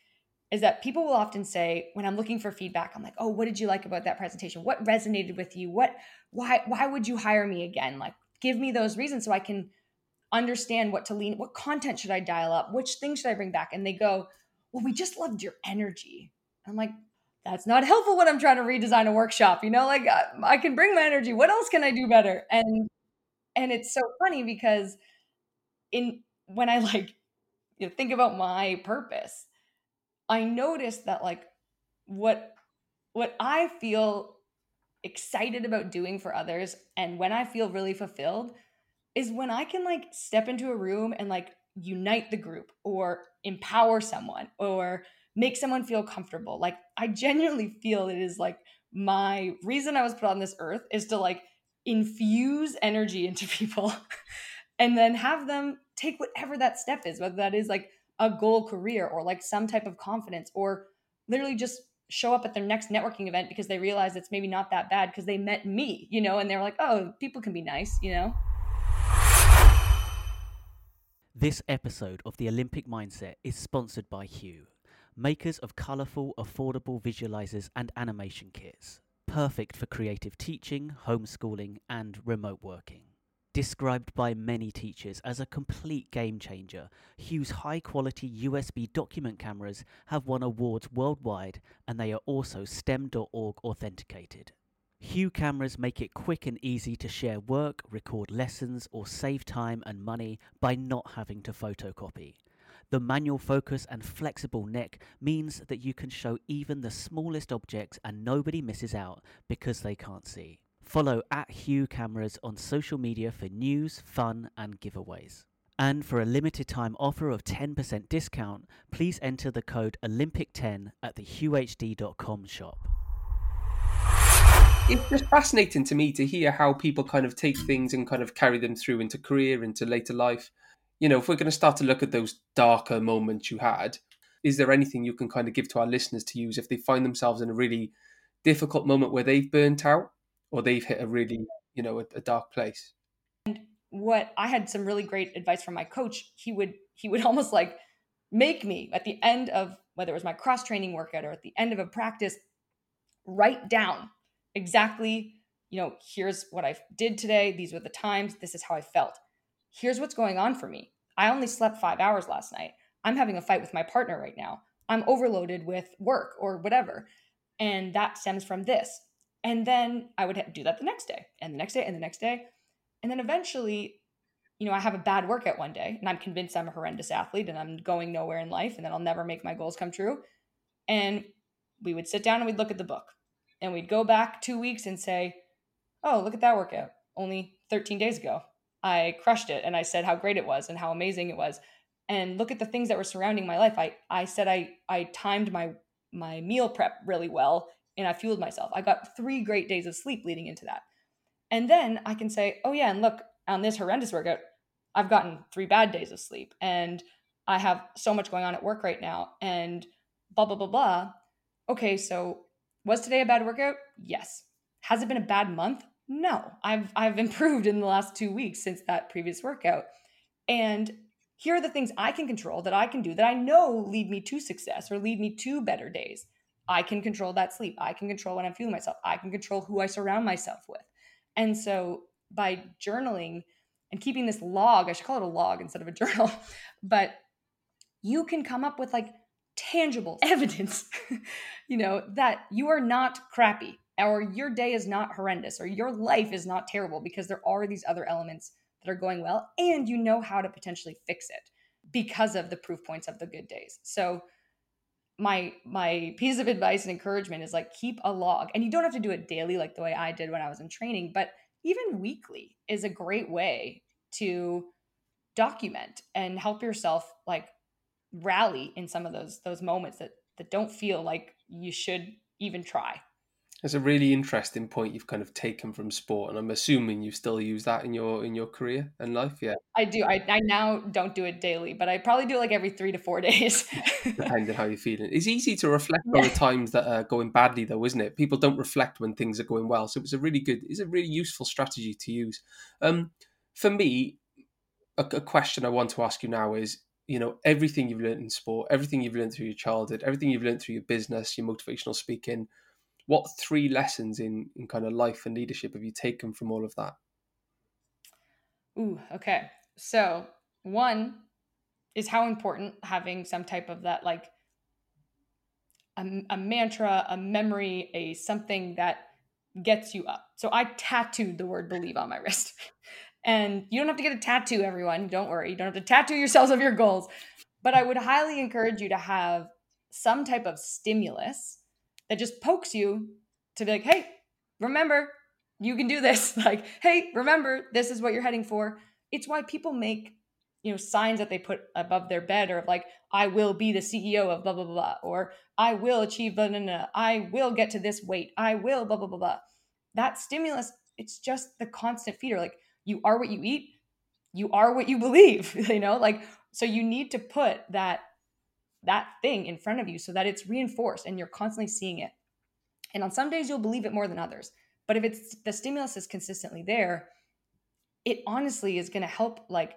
is that people will often say when i'm looking for feedback i'm like oh what did you like about that presentation what resonated with you what why why would you hire me again like give me those reasons so i can understand what to lean what content should i dial up which things should i bring back? And they go well we just loved your energy. I'm like that's not helpful when i'm trying to redesign a workshop you know like I, I can bring my energy. What else can i do better? And and it's so funny because in when i [laughs] like you know think about my purpose i noticed that like what what i feel excited about doing for others and when i feel really fulfilled is when I can like step into a room and like unite the group or empower someone or make someone feel comfortable. Like I genuinely feel it is like my reason I was put on this earth is to like infuse energy into [laughs] people and then have them take whatever that step is, whether that is like a goal career or like some type of confidence or literally just show up at their next networking event because they realize it's maybe not that bad because they met me, you know, and they're like, oh, people can be nice, you know? This episode of the Olympic Mindset is sponsored by Hue, makers of colourful, affordable visualizers and animation kits, perfect for creative teaching, homeschooling, and remote working. Described by many teachers as a complete game changer, Hue's high quality USB document cameras have won awards worldwide and they are also STEM.org authenticated. Hue cameras make it quick and easy to share work, record lessons, or save time and money by not having to photocopy. The manual focus and flexible neck means that you can show even the smallest objects and nobody misses out because they can't see. Follow at Hue Cameras on social media for news, fun, and giveaways. And for a limited time offer of 10% discount, please enter the code Olympic10 at the huehd.com shop it's just fascinating to me to hear how people kind of take things and kind of carry them through into career, into later life. You know, if we're going to start to look at those darker moments you had, is there anything you can kind of give to our listeners to use if they find themselves in a really difficult moment where they've burnt out or they've hit a really, you know, a, a dark place? And what I had some really great advice from my coach. He would he would [laughs] almost like make me at the end of whether it was my cross training workout or at the end of a practice write down exactly, you know, here's what I did today. These were the times. This is how I felt. Here's what's going on for me. I only slept five hours last night. I'm having a fight with my partner right now. I'm overloaded with work or whatever. And that stems from this. And then I would do that the next day and the next day and the next day. And then eventually, you know, I have a bad workout one day and I'm convinced I'm a horrendous athlete and I'm going nowhere in life and then I'll never make my goals come true. And we would sit down and we'd look at the book and we'd go back two weeks and say, oh, look at that workout. Only 13 days ago, I crushed it and I said how great it was and how amazing it was. And look at the things that were surrounding my life. I, I said I, I timed my, my meal prep really well and I fueled myself. I got three great days of sleep leading into that. And then I can say, oh, yeah, and look, on this horrendous workout, I've gotten three bad days of sleep and I have so much going on at work right now and blah, blah, blah, blah. Okay, so was today a bad workout? Yes. Has it been a bad month? No. I've I've [laughs] improved in the last 2 weeks since that previous workout. And here are the things I can control that I can do that I know lead me to success or lead me to better days. I can control that sleep. I can control when I'm feeling myself. I can control who I surround myself with. And so by journaling and keeping this log, I should call it a log instead of a [laughs] journal, but you can come up with like tangible [laughs] evidence, [laughs] you know, that you are not crappy or your day is not horrendous or your life is not terrible because there are these other elements that are going well and you know how to potentially fix it because of the proof points of the good days. So my my piece of advice and encouragement is like keep a log. And you don't have to do it daily like the way I did when I was in training, but even weekly is a great way to document and help yourself like rally in some of those those moments that that don't feel like you should even try It's a really interesting point you've kind of taken from sport, and I'm assuming you still use that in your in your career and life. Yeah, I do. I, I now don't do it daily, but I probably do it like every three to four [laughs] days, depending on how you're feeling. It's easy to reflect yeah. on the [laughs] times that are going badly, though, isn't it? People don't reflect when things are going well, so it's a really good, it's a really useful strategy to use. Um, for me, a, a question I want to ask you now is you know everything you've learned in sport everything you've learned through your childhood everything you've learned through your business your motivational speaking what three lessons in in kind of life and leadership have you taken from all of that? Ooh okay. So one is how important having some type of that like a, a mantra a memory a something that gets you up. So i tattooed the word believe on my wrist. [laughs] And you don't have to get a tattoo everyone don't worry. You don't have to tattoo yourselves of your goals. But i would highly encourage you to have some type of stimulus that just pokes you to be like, hey, remember, you can do this. [laughs] Like, hey, remember, this is what you're heading for. It's why people make, you know, signs that they put above their bed or like, I will be the CEO of blah, blah, blah, or I will achieve, blah, blah, blah, I will get to this weight. I will, blah, blah, blah, blah. That stimulus, it's just the constant feeder. Like, you are what you eat, you are what you believe, [laughs] you know, like, so you need to put that that thing in front of you so that it's reinforced and you're constantly seeing it. And on some days, you'll believe it more than others. But if it's the stimulus is consistently there, it honestly is going to help, like,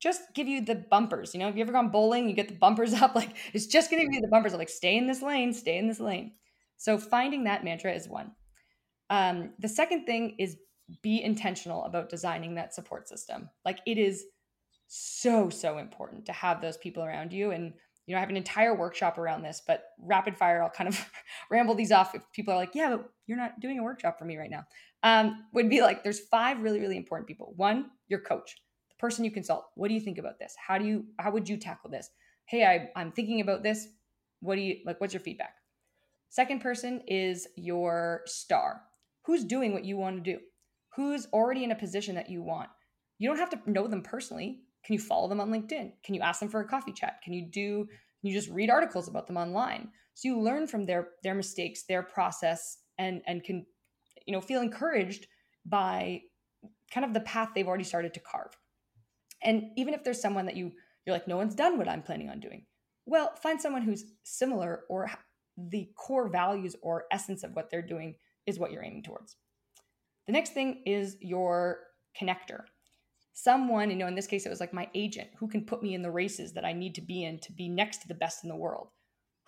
just give you the bumpers. You know, have you ever gone bowling? You get the bumpers [laughs] up. Like, it's just going to give you the bumpers like, stay in this lane, stay in this lane. So, finding that mantra is one. Um, the second thing is be intentional about designing that support system. Like, it is so, so important to have those people around you. And you know, I have an entire workshop around this, but rapid fire, I'll kind of [laughs] ramble these off if people are like, yeah, but you're not doing a workshop for me right now. Um, would be like, there's five really, really important people. One, your coach, the person you consult. What do you think about this? How do you, how would you tackle this? Hey, I, I'm thinking about this. What do you, like, what's your feedback? Second person is your star. Who's doing what you want to do? Who's already in a position that you want? You don't have to know them personally. Can you follow them on LinkedIn? Can you ask them for a coffee chat? Can you do you just read articles about them online? So you learn from their their mistakes, their process and and can you know feel encouraged by kind of the path they've already started to carve. And even if there's someone that you you're like no one's done what I'm planning on doing. Well, find someone who's similar or the core values or essence of what they're doing is what you're aiming towards. The next thing is your connector someone, you know, in this case, it was like my agent who can put me in the races that I need to be in to be next to the best in the world,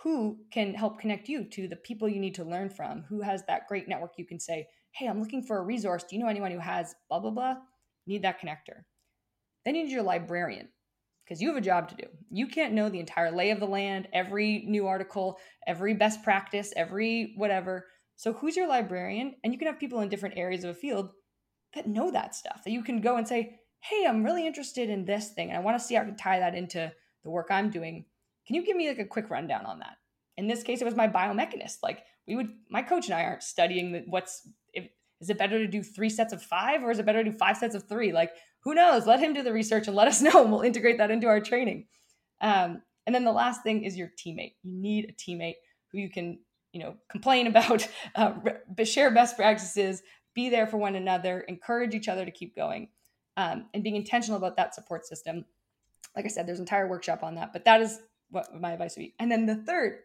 who can help connect you to the people you need to learn from, who has that great network you can say, Hey, I'm looking for a resource. Do you know anyone who has blah, blah, blah? Need that connector. Then you need your librarian because you have a job to do. You can't know the entire lay of the land, every new article, every best practice, every whatever. So, who's your librarian? And you can have people in different areas of a field that know that stuff that you can go and say, hey, I'm really interested in this thing and I want to see how I can tie that into the work I'm doing. Can you give me like a quick rundown on that? In this case, it was my biomechanist. Like we would, my coach and I aren't studying what's, if, is it better to do three sets of five or is it better to do five sets of three? Like who knows? Let him do the research and let us [laughs] know and we'll integrate that into our training. Um, and then the last thing is your teammate. You need a teammate who you can, you know, complain [laughs] about, uh, share best practices, be there for one another, encourage each other to keep going um, and being intentional about that support system. Like I said, there's an entire workshop on that, but that is what my advice would be. And then the third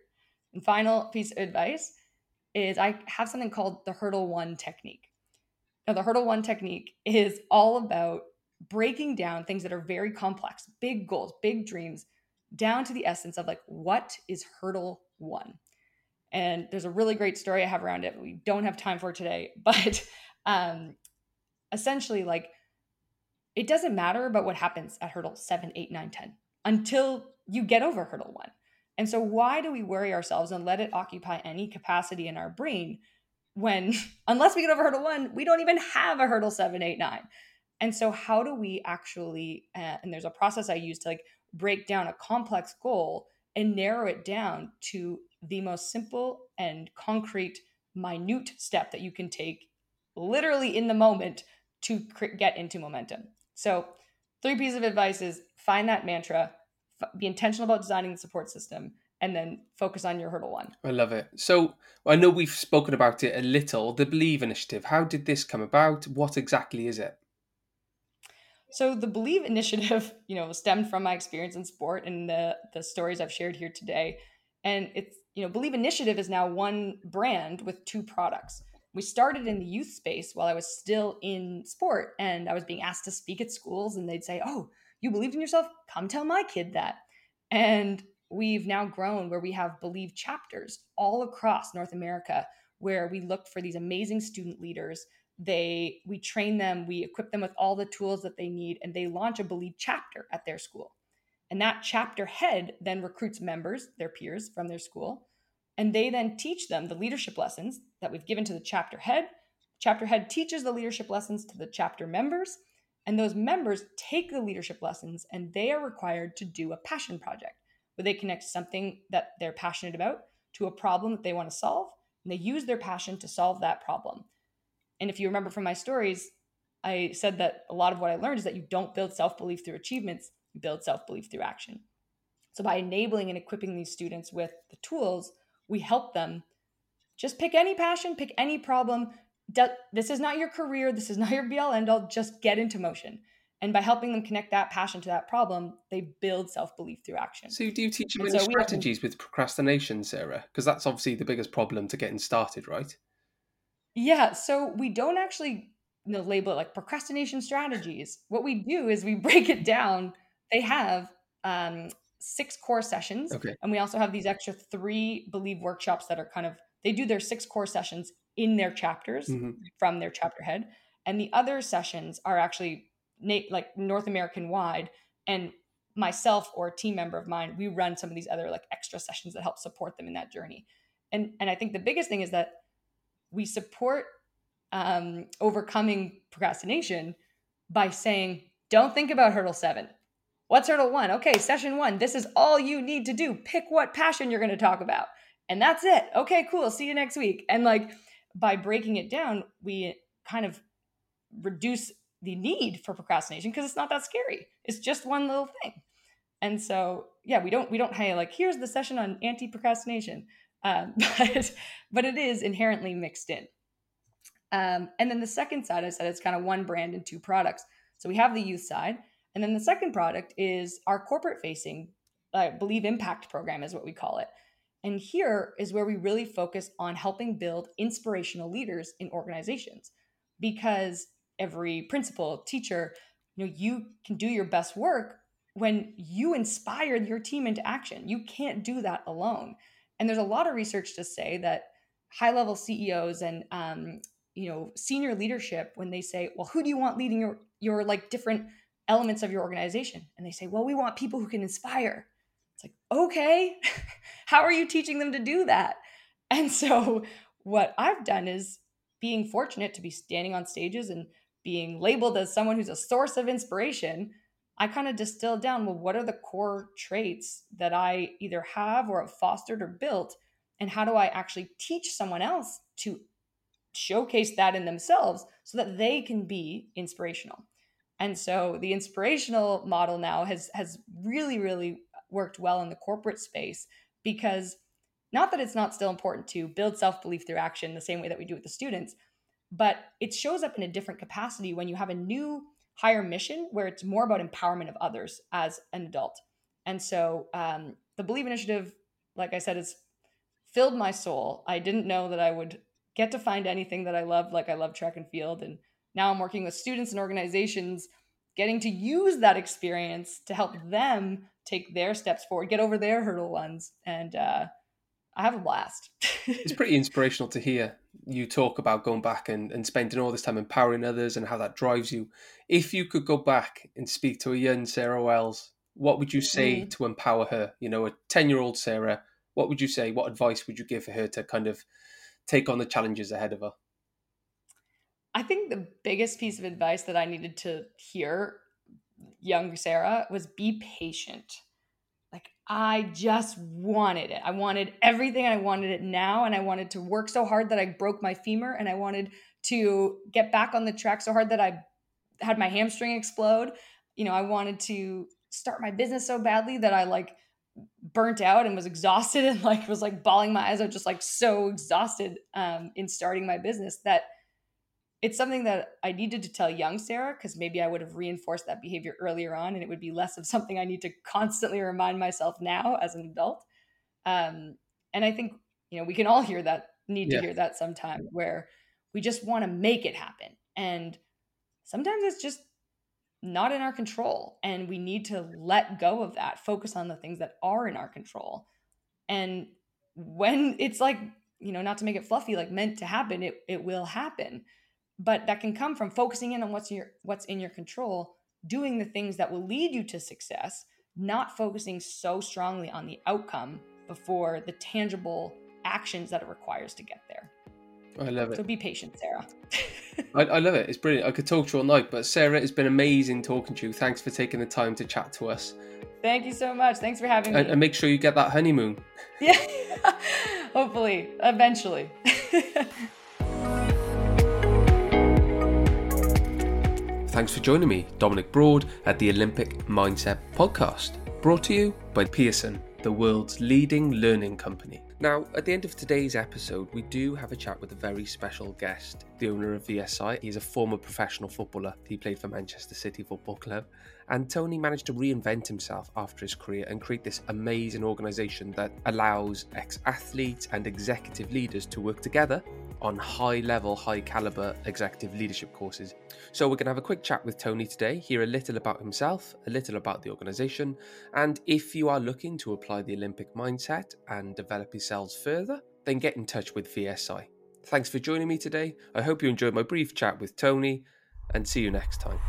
and final piece of advice is I have something called the hurdle one technique. Now, the hurdle one technique is all about breaking down things that are very complex, big goals, big dreams, down to the essence of like, what is hurdle one? And there's a really great story I have around it. We don't have time for today, [laughs] but um, essentially, like it doesn't matter about what happens at hurdle 7 8 9 10 until you get over hurdle 1 and so why do we worry ourselves and let it occupy any capacity in our brain when [laughs] unless we get over hurdle 1 we don't even have a hurdle 7 8 9 and so how do we actually uh, and there's a process i use to like break down a complex goal and narrow it down to the most simple and concrete minute step that you can take literally in the moment to get into momentum so, three pieces of advice is find that mantra, be intentional about designing the support system, and then focus on your hurdle one. I love it. So I know we've spoken about it a little. The Believe Initiative. How did this come about? What exactly is it? So the Believe Initiative, [laughs] you know, stemmed from my experience in sport and the the stories I've shared here today. And it's, you know, Believe Initiative is now one brand with two products. We started in the youth space while I was still in sport and I was being asked to speak at schools and they'd say, "Oh, you believed in yourself? Come tell my kid that." And we've now grown where we have Believe chapters all across North America where we look for these amazing student leaders they we train them we equip them with all the tools that they need and they launch a believe chapter at their school and that chapter head then recruits members their peers from their school and they then teach them the leadership lessons that we've given to the chapter head chapter head teaches the leadership lessons to the chapter members and those members take the leadership lessons and they are required to do a passion project where they connect something that they're passionate about to a problem that they want to solve and they use their passion to solve that problem and if you remember from my stories, I said that a lot of what I learned is that you don't build self belief through achievements, you build self belief through action. So by enabling and equipping these students with the tools, we help them just pick any passion, pick any problem. This is not your career, this is not your be all end all, just get into motion. And by helping them connect that passion to that problem, they build self belief through action. So, do you teach them any so strategies with procrastination, Sarah? Because that's obviously the biggest problem to getting started, right? Yeah, so we don't actually you know, label it like procrastination strategies. What we do is we [laughs] break it down. They have um, six core sessions, okay. and we also have these extra three believe workshops that are kind of they do their six core sessions in their chapters mm-hmm. from their chapter head, and the other sessions are actually like North American wide. And myself or a team member of mine, we run some of these other like extra sessions that help support them in that journey. And and I think the biggest thing is that we support um, overcoming procrastination by saying, don't think about hurdle seven. What's hurdle one? Okay, session one. This is all you need to do. Pick what passion you're going to talk about. And that's it. Okay, cool. See you next week. And like by breaking it down, we kind of reduce the need for procrastination because it's not that scary. It's just one little thing. And so, yeah, we don't we don't hey like here's the session on anti-procrastination. Um, [laughs] but but it is inherently mixed in. Um, and then the second side, I said it's kind of one brand and two products. So we have the youth side, and then the second product is our corporate facing, uh, Believe Impact program is what we call it. And here is where we really focus on helping build inspirational leaders in organizations, because every principal, teacher, you know, you can do your best work when you inspire your team into action. You can't do that alone. And there's a lot of research to say that high level CEOs and um, you know senior leadership when they say, "Well, who do you want leading your your like different elements of your organization?" and they say, "Well, we want people who can inspire." It's like, "Okay, [laughs] how are you teaching them to do that?" And so [laughs] what I've done is being fortunate to be standing on stages and being labeled as someone who's a source of inspiration I kind of distilled down well, what are the core traits that I either have or have fostered or built? And how do I actually teach someone else to showcase that in themselves so that they can be inspirational? And so the inspirational model now has has really, really worked well in the corporate space because not that it's not still important to build self-belief through action the same way that we do with the students, but it shows up in a different capacity when you have a new higher mission where it's more about empowerment of others as an adult. And so um, the Believe Initiative, like I said, has filled my soul. I didn't know that I would get to find anything that I loved, like I love track and field. And now I'm working with students and organizations, getting to use that experience to help them take their steps forward, get over their hurdle ones. And uh, I have a blast. [laughs] it's pretty inspirational to hear you talk about going back and, and spending all this time empowering others and how that drives you. If you could go back and speak to a young Sarah Wells, what would you say mm. to empower her? You know, a 10 year old Sarah, what would you say? What advice would you give her to kind of take on the challenges ahead of her? I think the biggest piece of advice that I needed to hear, young Sarah, was be patient like I just wanted it. I wanted everything and I wanted it now. And I wanted to work so hard that I broke my femur and I wanted to get back on the track so hard that I had my hamstring explode. You know, I wanted to start my business so badly that I like burnt out and was exhausted [laughs] and like was like bawling my eyes out, just like so exhausted um, in starting my business that it's something that I needed to tell young Sarah because maybe I would have reinforced that behavior earlier on and it would be less of [laughs] something I need to constantly remind myself now as an adult. Um, and I think, you know, we can all hear that, need to hear that sometime where we just want to make it happen. And sometimes it's just not in our control. And we need to let go of that, focus on the things that are in our control. And when it's like, you know, not to make it fluffy, like meant to happen, it, it will happen. But that can come from focusing in on what's your what's in your control, doing the things that will lead you to success, not focusing so strongly on the outcome before the tangible actions that it requires to get there. I love it. So be patient, Sarah. I, I, love it. [laughs] It's brilliant. I could talk to you all night, but Sarah, it's been amazing talking to you. Thanks for taking the time to chat to us. Thank you so much. Thanks for having me. And, and make sure you get that honeymoon. [laughs] Yeah, [laughs] hopefully, eventually. Thanks for joining me, Dominic Broad, at the Olympic Mindset Podcast, brought to you by Pearson, the world's leading learning company. Now, at the end of today's episode, we do have a chat with a very special guest, the owner of VSI. He's a former professional footballer. He played for Manchester City Football Club. And Tony managed to reinvent himself after his career and create this amazing organization that allows ex athletes and executive leaders to work together on high level, high caliber executive leadership courses. So, we're going to have a quick chat with Tony today, hear a little about himself, a little about the organization, and if you are looking to apply the Olympic mindset and develop yourselves further, then get in touch with VSI. Thanks for joining me today. I hope you enjoyed my brief chat with Tony, and see you next time.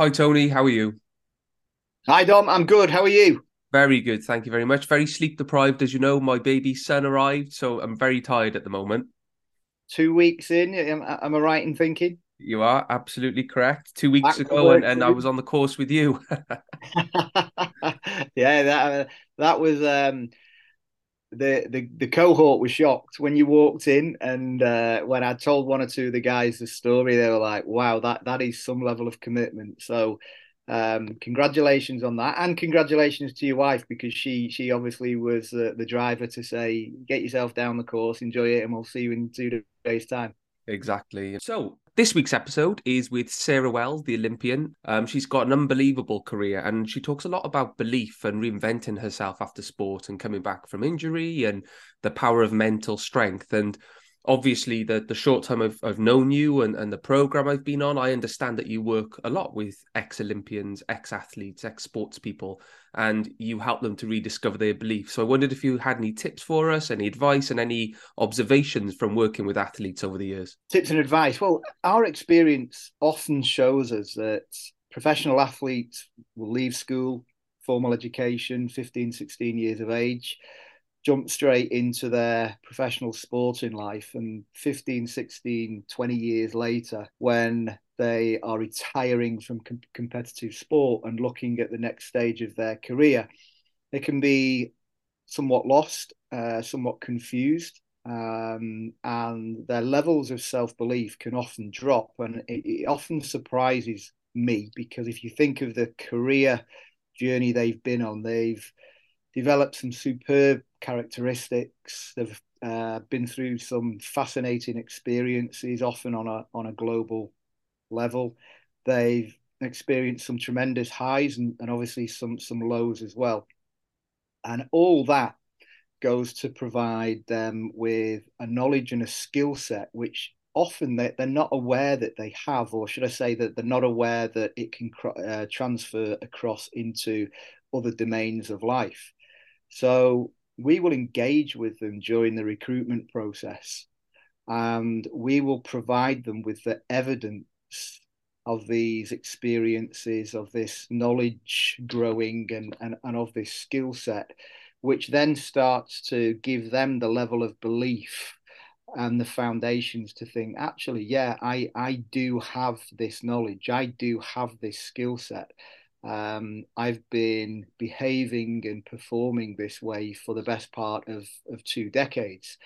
Hi, Tony. How are you? Hi, Dom. I'm good. How are you? Very good. Thank you very much. Very sleep deprived. As you know, my baby son arrived, so I'm very tired at the moment. Two weeks in, am, am I right in thinking? You are absolutely correct. Two weeks Back ago, and, and I was on the course with you. [laughs] [laughs] yeah, that that was um, the the the cohort was shocked when you walked in, and uh, when I told one or two of the guys the story, they were like, "Wow, that that is some level of commitment." So um, congratulations on that, and congratulations to your wife because she she obviously was uh, the driver to say, "Get yourself down the course, enjoy it, and we'll see you in two days' time." Exactly. So this week's episode is with Sarah Wells, the Olympian. Um, she's got an unbelievable career, and she talks a lot about belief and reinventing herself after sport and coming back from injury and the power of mental strength. And obviously the the short time I've, I've known you and, and the program I've been on, I understand that you work a lot with ex Olympians, ex athletes, ex sports people, and you help them to rediscover their beliefs. So I wondered if you had any tips for us, any advice, and any observations from working with athletes over the years. Tips and advice. Well, our experience often shows us that professional athletes will leave school, formal education, 15, 16 years of age jump straight into their professional sporting life and 15 16 20 years later when they are retiring from com- competitive sport and looking at the next stage of their career they can be somewhat lost uh, somewhat confused um, and their levels of self-belief can often drop and it, it often surprises me because if you think of the career journey they've been on they've developed some superb characteristics. They've uh, been through some fascinating experiences, often on a on a global level. They've experienced some tremendous highs and, and obviously some some lows as well. And all that goes to provide them with a knowledge and a skill set which often they, they're not aware that they have, or should I say that they're not aware that it can uh, transfer across into other domains of life. So we will engage with them during the recruitment process and we will provide them with the evidence of these experiences, of this knowledge growing and, and, and of this skill set, which then starts to give them the level of belief and the foundations to think actually yeah i i do have this knowledge. I do have this skill set um, I've been behaving and performing this way for the best part of, of two decades.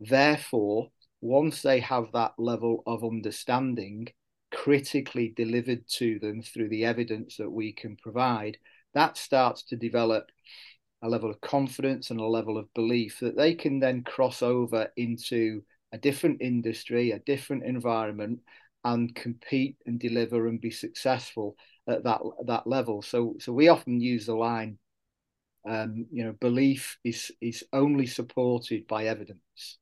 Therefore, once they have that level of understanding critically delivered to them through the evidence that we can provide, that starts to develop a level of confidence and a level of belief that they can then cross over into a different industry, a different environment, and compete and deliver and be successful at that that level. So so we often use the line, um, you know, belief is is only supported by evidence.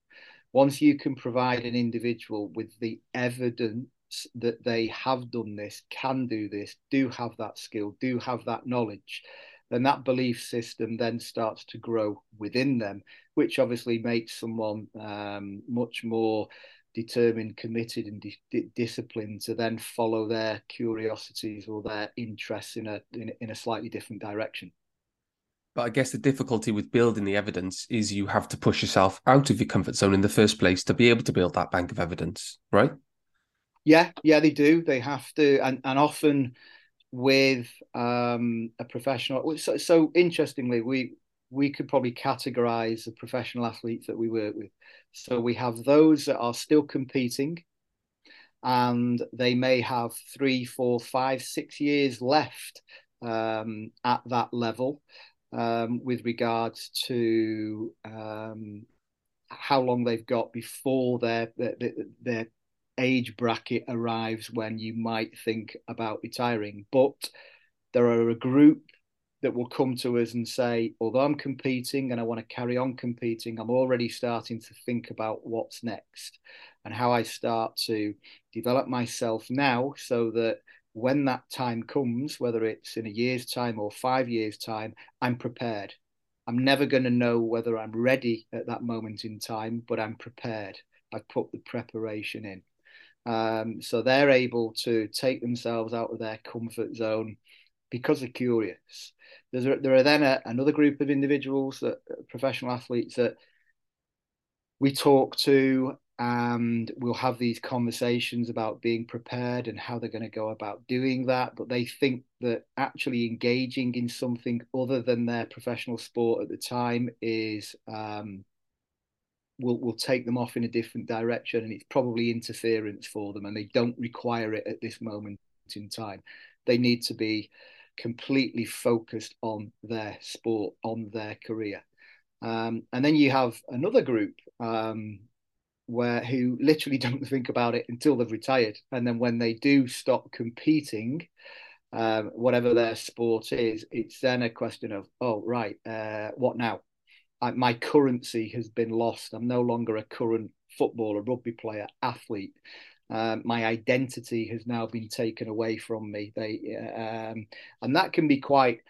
Once you can provide an individual with the evidence that they have done this, can do this, do have that skill, do have that knowledge, then that belief system then starts to grow within them, which obviously makes someone um, much more determined, committed, and di- disciplined to then follow their curiosities or their interests in a in, in a slightly different direction. But I guess the difficulty with building the evidence is you have to push yourself out of your comfort zone in the first place to be able to build that bank of evidence, right? Yeah, yeah, they do. They have to, and and often with um, a professional. So, so interestingly, we we could probably categorize the professional athletes that we work with. So we have those that are still competing, and they may have three, four, five, six years left um, at that level um, with regards to um, how long they've got before their, their, their age bracket arrives when you might think about retiring. But there are a group that will come to us and say, although I'm competing and I want to carry on competing, I'm already starting to think about what's next and how I start to develop myself now so that when that time comes, whether it's in a year's time or five years' time, I'm prepared. I'm never going to know whether I'm ready at that moment in time, but I'm prepared. I've put the preparation in. Um, so they're able to take themselves out of their comfort zone because they're curious. There's a, there are then a, another group of individuals, that, professional athletes that we talk to and we'll have these conversations about being prepared and how they're going to go about doing that. But they think that actually engaging in something other than their professional sport at the time is um, will will take them off in a different direction and it's probably interference for them and they don't require it at this moment in time they need to be completely focused on their sport on their career um, and then you have another group um, where who literally [laughs] don't think about it until they've retired and then when they do stop competing um, whatever their sport is it's then a question of oh right uh, what now I, my currency has been lost. I'm no longer a current footballer, rugby player, athlete. Um, my identity has now been taken away from me. They um, and that can be quite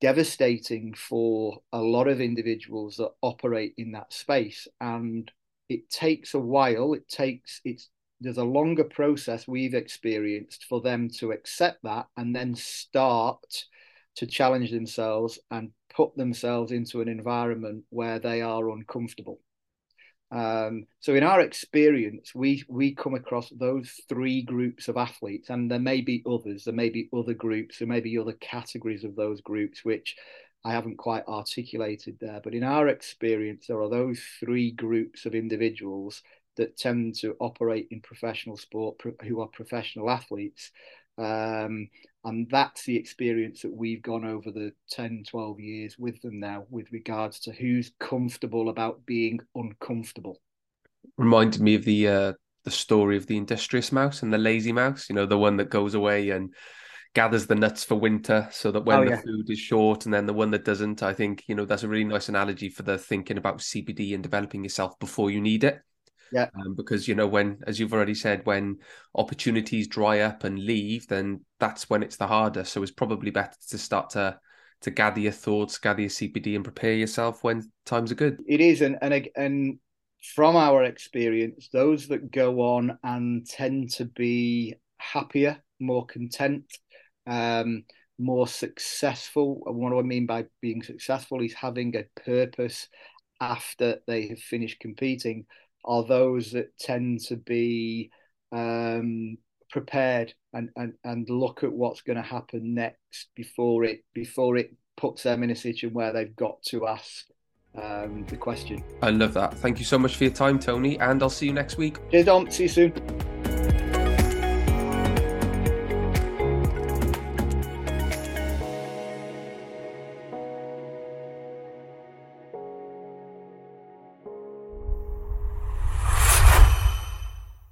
devastating for a lot of individuals that operate in that space. And it takes a while. It takes it's there's a longer process we've experienced for them to accept that and then start to challenge themselves and put themselves into an environment where they are uncomfortable. Um, so in our experience, we we come across those three groups of athletes, and there may be others, there may be other groups, there may be other categories of those groups, which I haven't quite articulated there. But in our experience, there are those three groups of individuals that tend to operate in professional sport, who are professional athletes, um, and that's the experience that we've gone over the 10, 12 years with them now with regards to who's comfortable about being uncomfortable. Reminded me of the uh, the story of the industrious mouse and the lazy mouse, you know, the one that goes away and gathers the nuts for winter so that when oh, the yeah. food is short and then the one that doesn't i think you know that's a really nice analogy for the thinking about CPD and developing yourself before you need it yeah. Um, because, you know, when, as you've already said, when opportunities dry up and leave, then that's when it's the hardest. So it's probably better to start to to gather your thoughts, gather your CPD, and prepare yourself when times are good. It is, and and and from our experience, those that go on and tend to be happier, more content, um, more successful. And what do I mean by being successful? Is having a purpose after they have finished competing are those that tend to be um, prepared and, and, and look at what's going to happen next before it before it puts them in a situation where they've got to ask um, the question. I love that. Thank you so much for your time, Tony, and I'll see you next week. Cheers, Dom. See you soon.